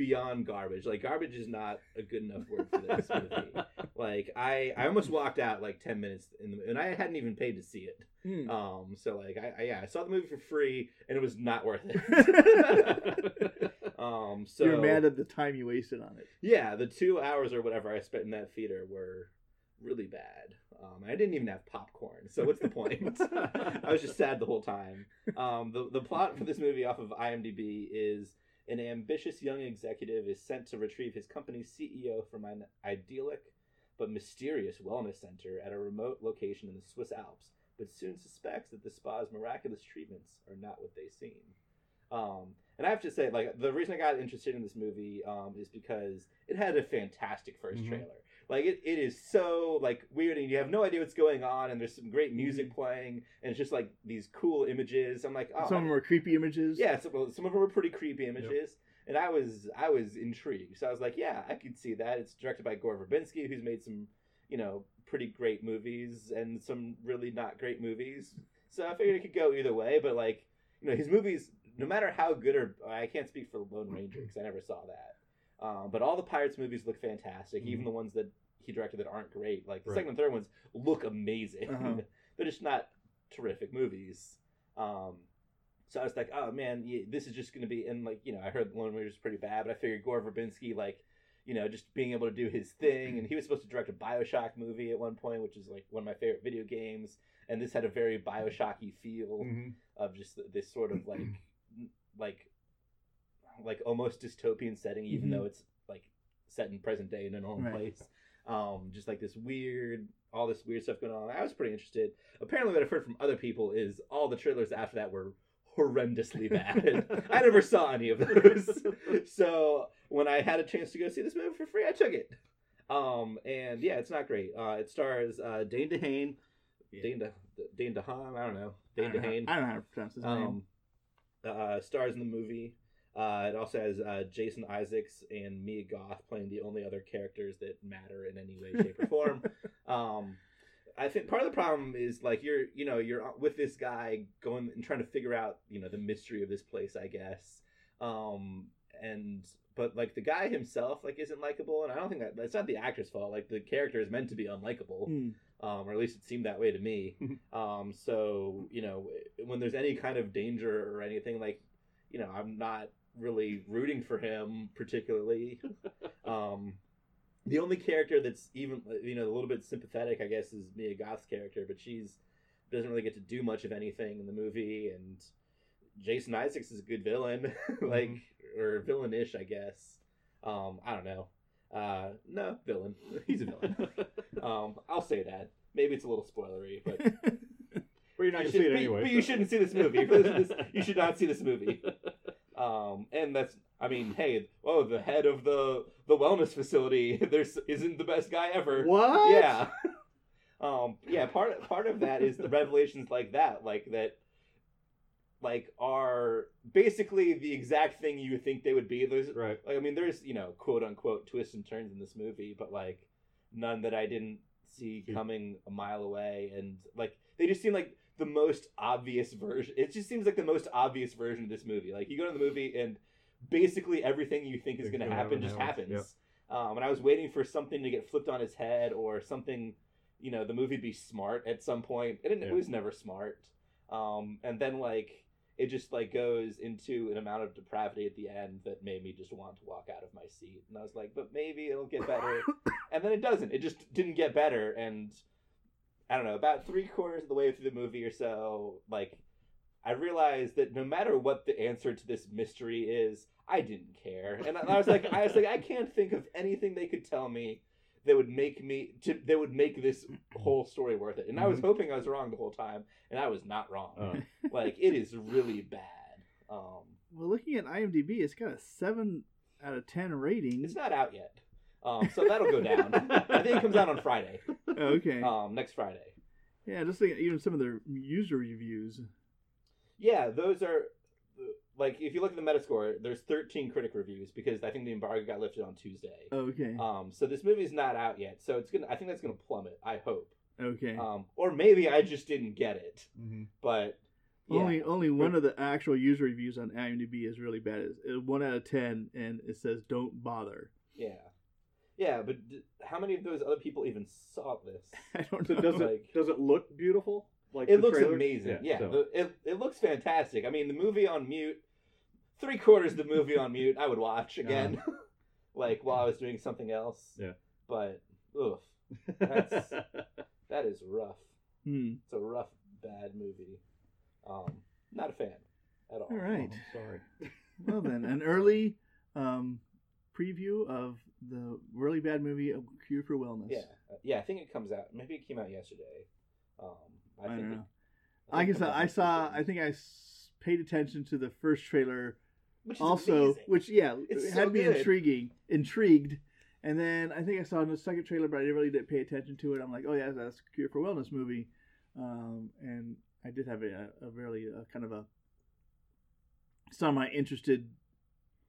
S4: beyond garbage. Like garbage is not a good enough word for this movie. *laughs* Like I, I almost walked out like ten minutes in the, and I hadn't even paid to see it.
S2: Hmm.
S4: Um, so like I, I yeah, I saw the movie for free and it was not worth it. *laughs* um, so
S2: You're mad at the time you wasted on it.
S4: yeah, the two hours or whatever I spent in that theater were really bad. Um, I didn't even have popcorn, so what's the point? *laughs* I was just sad the whole time. Um, the the plot for this movie off of IMDb is an ambitious young executive is sent to retrieve his company's CEO from an idyllic but mysterious wellness center at a remote location in the Swiss Alps, but soon suspects that the spa's miraculous treatments are not what they seem. Um, and I have to say, like, the reason I got interested in this movie um, is because it had a fantastic 1st
S3: Mhm.
S4: trailer. Like, it, it is so, like, weird, and you have no idea what's going on, and there's some great music mm-hmm. playing, and it's just, like, these cool images. I'm like, oh,
S2: Some of them are creepy images.
S4: yeah, some, well, some of them were pretty creepy images, and I was I was intrigued. So I was like, yeah, I could see that. It's directed by Gore Verbinski, who's made some, you know, pretty great movies and some really not great movies. So I figured it could go either way. But like, you know, his movies, no matter how good or I can't speak for Lone Ranger *clears throat* because I never saw that. Um, but all the Pirates movies look fantastic, even
S3: Mhm.
S4: the ones that he directed that aren't great. Like the
S3: Right.
S4: second and third ones look amazing.
S2: Uh-huh. *laughs*
S4: They're just not terrific movies. Um, so I was like, oh man, yeah, this is just going to be. And like, you know, I heard Lone Ranger is pretty bad, but I figured Gore Verbinski, like, you know, just being able to do his thing. And he was supposed to direct a Bioshock movie at one point, which is like one of my favorite video games. And this had a very Bioshocky feel
S3: Mhm.
S4: of just this sort of like, *clears throat* like, like almost dystopian setting, even
S2: Mhm.
S4: though it's like set in present day in a normal
S2: Right.
S4: place. Um, just like this weird, all this weird stuff going on. I was pretty interested. Apparently, what I've heard from other people is all the trailers after that were horrendously bad. *laughs* I never saw any of those. *laughs* so when I had a chance to go see this movie for free, I took it. Um, and yeah, it's not great. Uh, it stars uh, Dane DeHaan,
S2: Yeah.
S4: Dane De, Dane DeHaan, I don't know,
S2: I
S4: Dane
S2: know,
S4: DeHaan.
S2: I don't know how to pronounce his name.
S4: Um, uh, stars in the movie. Uh, it also has uh, Jason Isaacs and Mia Goth playing the only other characters that matter in any way, shape, or form. *laughs* Um, I think part of the problem is like you're, you know, you're with this guy going and trying to figure out, you know, the mystery of this place, I guess. Um, and but like the guy himself like isn't likable, and I don't think that that's not the actor's fault. Like the character is meant to be unlikable
S2: Hmm.
S4: um, or at least it seemed that way to me. *laughs* um, so you know, when there's any kind of danger or anything, like you know, I'm not really rooting for him particularly. *laughs* um, the only character that's even you know a little bit sympathetic, I guess, is Mia Goth's character, but she's doesn't really get to do much of anything in the movie, and Jason Isaacs is a good villain, *laughs* like or villainish, I guess. Um, I don't know. Uh, no, villain. *laughs* He's a villain. um, I'll say that. Maybe it's a little spoilery, but
S3: Well, you're not
S4: you should-
S3: it
S4: but-
S3: anyway.
S4: But
S3: so-
S4: you shouldn't see this movie. This- you should not see this movie. Um, and that's, I mean, hey, oh, the head of the the wellness facility, *laughs* there's isn't the best guy ever.
S2: what?
S4: Yeah. *laughs* um, yeah. Part part of that is the revelations like that, like that, like are basically the exact thing you think they would be. There's
S3: right.
S4: like I mean, there's you know quote unquote twists and turns in this movie, but like none that I didn't see
S3: See.
S4: coming a mile away, and like they just seem like the most obvious version. It just seems like the most obvious version of this movie. Like you go to the movie and basically everything you think is going to happen just
S3: happens,
S4: happens. Um, and I was waiting for something to get flipped on his head or something, you know, the movie be smart at some point. It,
S3: Yeah.
S4: it was never smart. Um, and then like it just like goes into an amount of depravity at the end that made me just want to walk out of my seat. And I was like, but maybe it'll get better. *coughs* and then it doesn't. It just didn't get better. And I don't know, about three quarters of the way through the movie or so, like I realized that no matter what the answer to this mystery is, I didn't care. And I I was like, I was like, I can't think of anything they could tell me that would make me to that would make this whole story worth it. And I was
S3: Mhm.
S4: hoping I was wrong the whole time, and I was not wrong.
S3: Oh. *laughs*
S4: like it is really bad. Um,
S2: Well, looking at IMDb, it's got a seven out of ten rating.
S4: it's not out yet, um, so that'll go down. I think it comes out on Friday,
S2: okay.
S4: um, next Friday.
S2: yeah, just looking at even some of the user reviews.
S4: Yeah, those are like if you look at the Metascore, there's 13 critic reviews because I think the embargo got lifted on Tuesday.
S2: Okay.
S4: Um, so this movie's not out yet, so it's gonna. I think that's gonna plummet. I hope.
S2: okay.
S4: Um, or maybe I just didn't get it,
S3: Mhm.
S4: but yeah.
S2: Only only one of the actual user reviews on IMDb is really bad. It's uh, one out of ten, and it says "Don't bother."
S4: yeah, yeah. But d- how many of those other people even saw this? *laughs*
S2: I don't
S3: So
S2: know.
S3: does
S4: Like-
S3: it does it look beautiful? Like
S4: it
S3: the
S4: looks
S3: trailer?
S4: amazing. Yeah,
S3: so-
S4: the- it it looks fantastic. I mean, the movie on mute, three quarters of the movie on mute, I would watch again, *laughs* like while I was doing something else.
S3: Yeah.
S4: But oof, *laughs* That's- that is rough.
S2: Hmm.
S4: It's a rough, bad movie. Um, not a fan at all.
S2: All right.
S3: Oh, sorry.
S2: Well then, an early um, preview of the really bad movie "A Cure for Wellness."
S4: Yeah, Uh, yeah. I think it comes out. Maybe it came out yesterday. Um, I,
S2: I
S4: think
S2: don't
S4: it-
S2: know.
S4: I
S2: I guess
S4: it comes
S2: I saw. I think I s- paid attention to the first trailer
S4: which is
S2: also,
S4: amazing.
S2: which yeah,
S4: It's
S2: it
S4: so
S2: had me
S4: good.
S2: intriguing, intrigued. And then I think I saw the second trailer, but I really didn't pay attention to it. I'm like, oh yeah, that's a Cure for Wellness movie, um, and I did have a, a really uh kind of a semi-interested,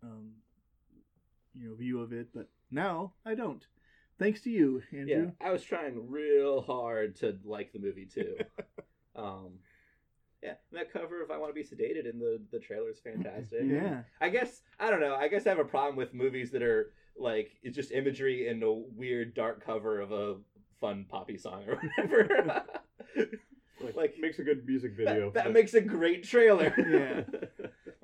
S2: um, you know, view of it. But now I don't. Thanks to you,
S4: Yeah,
S2: Andrew.
S4: I was trying real hard to like the movie too. *laughs* um, yeah, and that cover of "I Want to Be Sedated" in the the trailer is fantastic.
S2: Yeah.
S4: I guess I don't know. I guess I have a problem with movies that are like it's just imagery and a weird dark cover of a fun poppy song or whatever. *laughs*
S3: Like,
S4: Like-
S3: makes a good music video.
S4: that, that
S3: but-
S4: makes a great trailer.
S2: Yeah.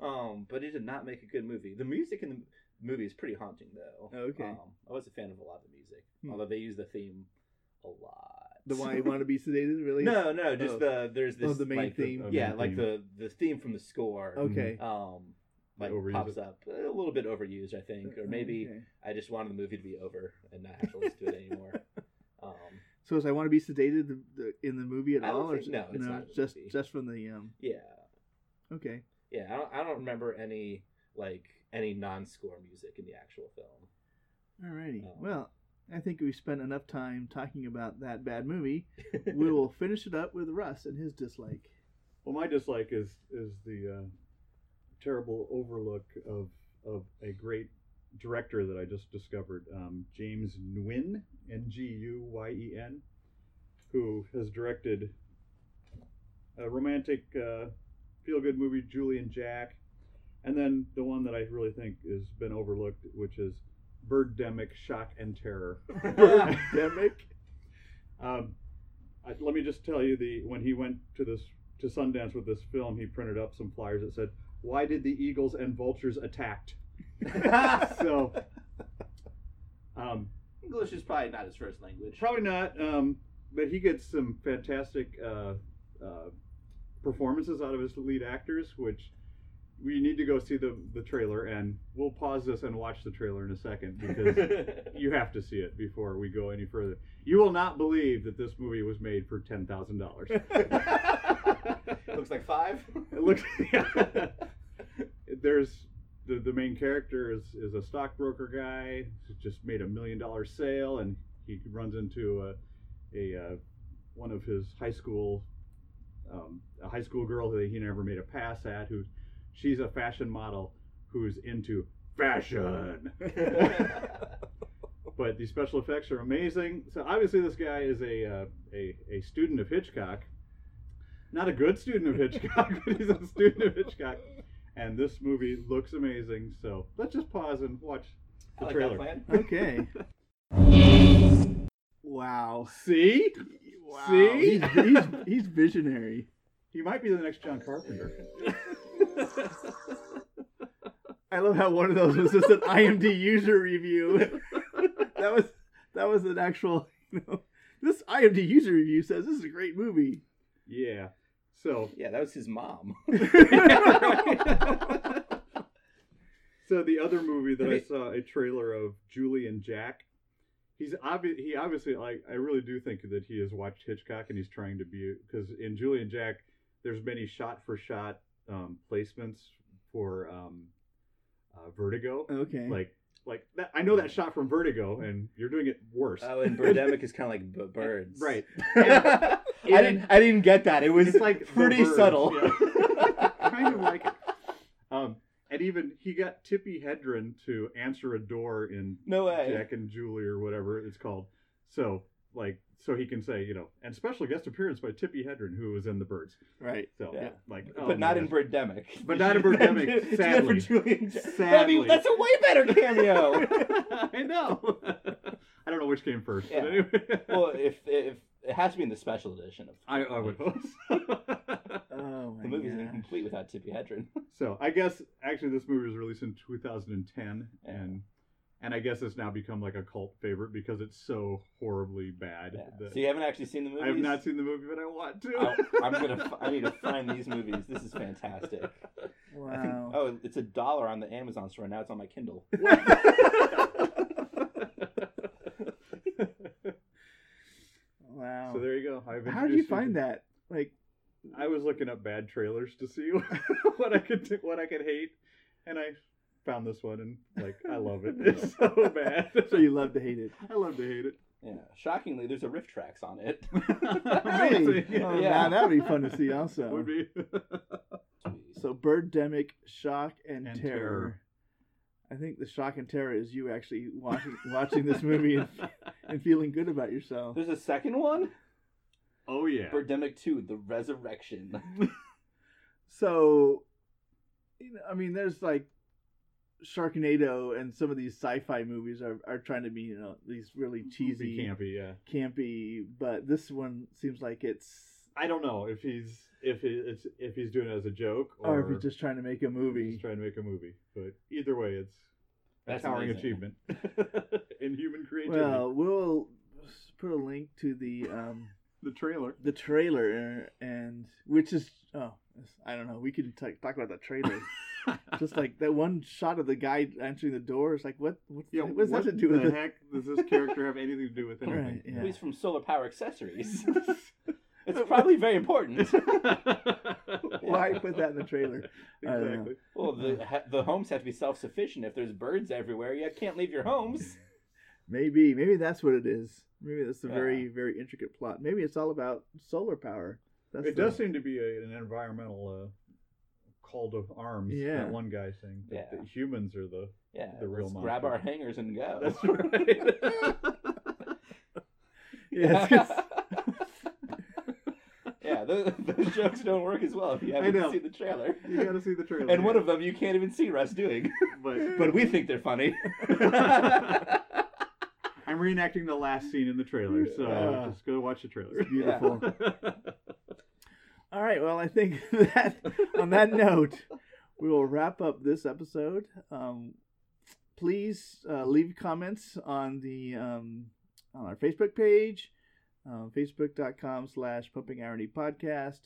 S2: *laughs*
S4: um, but it did not make a good movie. The music in the movie is pretty haunting, though.
S2: Okay.
S4: Um, I was a fan of a lot of the music,
S2: Hmm.
S4: although they use the theme a lot.
S2: The why you *laughs* want to be sedated, really?
S4: No, no, just
S2: Oh.
S4: the there's this
S2: Oh, the main
S4: like,
S2: theme.
S3: Oh,
S4: yeah,
S3: main
S4: like
S3: theme.
S4: the the theme from the score.
S2: Okay.
S4: Um, like
S3: Overuse
S4: pops
S3: it.
S4: up a little bit overused, I think, or maybe
S2: Okay.
S4: I just wanted the movie to be over and not have to listen to it anymore. *laughs* Um,
S2: So is I want to be sedated the, the, in the movie at
S4: I don't
S2: all, or
S4: no, it's not
S2: just
S4: movie.
S2: just from the um.
S4: yeah,
S2: Okay.
S4: yeah. I don't I don't remember any like any non-score music in the actual film.
S2: Alrighty.
S4: Um,
S2: well, I think we spent enough time talking about that bad movie. *laughs* we will finish it up with Russ and his dislike.
S3: Well, my dislike is is the uh, terrible overlook of of a great director that I just discovered, um, James Nguyen, N G U Y E N, who has directed a romantic uh, feel good movie, Julie and Jack, and then the one that I really think has been overlooked, which is Birdemic Shock and Terror. *laughs*
S2: Birdemic?
S3: Um, I, let me just tell you the when he went to this to Sundance with this film, he printed up some flyers that said, "Why did the eagles and vultures attacked?" *laughs* so, um,
S4: English is probably not his first language.
S3: probably not. Um, but he gets some fantastic uh, uh, performances out of his lead actors, which we need to go see the the trailer, and we'll pause this and watch the trailer in a second because *laughs* you have to see it before we go any further. You will not believe that this movie was made for ten thousand dollars. *laughs*
S4: Looks like five.
S3: It looks. *laughs* There's the the main character is is a stockbroker guy who just made a million dollar sale, and he runs into a a uh, one of his high school um, a high school girl who he never made a pass at. Who she's a fashion model who's into fashion. *laughs* but the special effects are amazing. So obviously, this guy is a uh, a a student of Hitchcock. Not a good student of Hitchcock, but he's a student of Hitchcock. And this movie looks amazing. So let's just pause and watch
S4: I
S3: the
S4: like
S3: trailer.
S4: that plan. *laughs*
S2: Okay. wow.
S3: See,
S2: Wow.
S3: See?
S2: He's, he's, he's visionary.
S3: he might be the next John Carpenter. *laughs* *laughs*
S2: I love how one of those was just an IMD user review. *laughs* that was that was an actual. You know, this IMD user review says this is a great movie.
S3: Yeah. So
S4: Yeah, that was his mom. *laughs*
S3: So the other movie that
S4: Have
S3: I saw a trailer of, Julie and Jack. He's obvi- he obviously like I really do think that he has watched Hitchcock and he's trying to be because in Julie and Jack there's many shot for shot um, placements for um, uh, Vertigo.
S2: Okay.
S3: Like like that, I know that shot from Vertigo and you're doing it worse.
S4: Oh, and Birdemic is kind of like b- birds. *laughs*
S3: Right. *laughs*
S4: I didn't. I didn't get that. It was
S3: It's like
S4: pretty
S3: birds,
S4: subtle.
S3: yeah. kind of like. Um, and even he got Tippi Hedren to answer a door in
S4: no way.
S3: Jack and Julie or whatever it's called. So like so he can say, you know, and special guest appearance by Tippi Hedren, who was in the birds.
S2: right.
S3: So
S4: Yeah.
S3: like oh
S4: but not
S3: my
S4: in. Birdemic.
S3: But not in Birdemic, *laughs* sadly.
S4: Julian Jack. That'd
S3: Sadly.
S4: be- that's a way better cameo. *laughs*
S3: I know. *laughs* I don't know which came first.
S4: Yeah.
S3: But anyway.
S4: well, if if it has to be in the special edition of
S3: I, I would hope so.
S2: Oh
S4: the movie's
S2: gosh.
S4: incomplete without Tippi Hedren.
S3: So I guess actually this movie was released in 2010,
S4: Yeah.
S3: and and I guess it's now become like a cult favorite because it's so horribly bad.
S4: Yeah. So you haven't actually seen the movie?
S3: I have not seen the movie, but I want to.
S4: Oh, I'm gonna. *laughs* f- I need to find these movies. This is fantastic. I think,
S2: Wow. *laughs*
S4: oh, it's a dollar on the Amazon store. Now it's on my Kindle. *laughs*
S2: wow.
S3: so there you go. I've
S2: How did you find
S3: to-
S2: that? Like,
S3: I was looking up bad trailers to see what I could what I could hate, and I found this one and like I love it. *laughs* It's so bad. *laughs*
S2: so you love to hate it.
S3: I love to hate it.
S4: Yeah. Shockingly, there's a RiffTrax on it. *laughs*
S2: Really?
S3: Yeah.
S2: Oh,
S4: Yeah.
S2: now that would be fun to see also.
S3: Would be.
S2: So Birdemic, Shock, and,
S3: And
S2: terror.
S3: Terror.
S2: I think the shock and terror is you actually watching watching this movie and, and feeling good about yourself.
S4: There's a second one.
S3: oh yeah.
S4: Birdemic Two: The Resurrection.
S2: So, you know, I mean, there's like Sharknado and some of these sci-fi movies are, are trying to be, you know, these really
S3: Be
S2: cheesy,
S3: campy, yeah.
S2: campy, but this one seems like it's,
S3: I don't know if he's if it's if he's doing it as a joke
S2: or,
S3: or,
S2: if he's just trying to make a movie.
S3: he's
S2: movie.
S3: trying to make a movie. But either way, it's a towering
S4: amazing.
S3: achievement *laughs* in human creativity.
S2: Well, we'll put a link to the um, *laughs*
S3: the trailer.
S2: the trailer and which is oh I don't know we could t- talk about the trailer *laughs* just like that one shot of the guy answering the door is like what what
S3: yeah,
S2: what does
S3: what
S2: that have to do with
S3: the
S2: it?
S3: heck does this character have anything to do with *laughs* anything?
S2: Right, yeah.
S4: Movies from Solar Power Accessories. *laughs* it's probably very important. *laughs*
S2: Why put that in the trailer? I don't know.
S3: exactly.
S4: Well, the ha- the homes have to be self sufficient. If there's birds everywhere, you can't leave your homes.
S2: Maybe, maybe that's what it is. Maybe that's a
S4: Yeah.
S2: very, very intricate plot. Maybe it's all about solar power. That's
S3: it
S2: the-
S3: does seem to be a, an environmental uh, uh, call to arms.
S2: Yeah.
S3: That one guy saying that
S4: Yeah.
S3: the humans are the.
S4: Yeah,
S3: The real
S4: let's grab our hangers and go.
S3: That's *laughs* right. *laughs* *laughs*
S2: Yeah, it's 'cause-
S4: yeah, those, those jokes don't work as well if you haven't seen the trailer.
S3: you got to see the trailer.
S4: And one of them you can't even see Russ doing,
S3: but
S4: but we think they're funny.
S3: I'm reenacting the last scene in the trailer, so
S2: Yeah.
S3: just go watch the trailer.
S2: beautiful. All right. Well, I think *laughs* that on that note, we will wrap up this episode. Um, please uh, leave comments on the um, on our Facebook page, uh, facebook.com slash pumping irony podcast.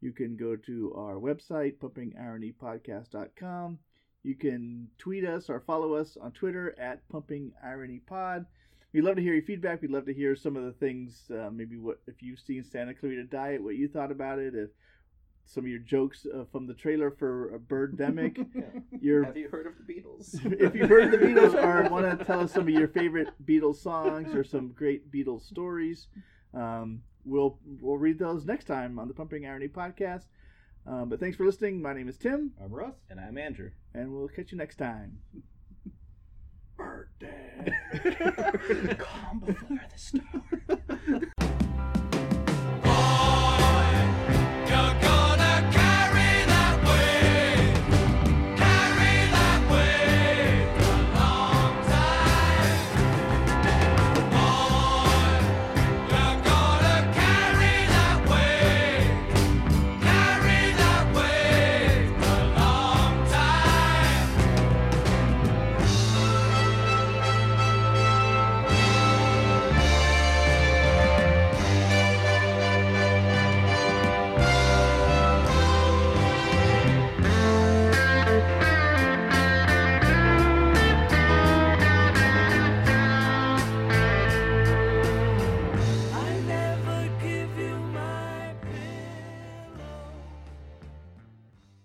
S2: You can go to our website, pumpingironypodcast.com. You can tweet us or follow us on Twitter at Pumping Irony Pod. We'd love to hear your feedback. We'd love to hear some of the things, uh, maybe what if you've seen Santa Clarita Diet, what you thought about it, if some of your jokes uh, from the trailer for uh, Birdemic. *laughs* your
S4: Have you heard of the Beatles? *laughs*
S2: if you've heard of the *laughs* Beatles or want to tell us some of your favorite Beatles songs or some great Beatles stories, um, we'll we'll read those next time on the Pumping Irony podcast. Um, but thanks for listening. My name is Tim,
S3: I'm Russ.
S4: and I'm Andrew.
S2: and we'll catch you next time.
S4: Calm before the storm. *laughs*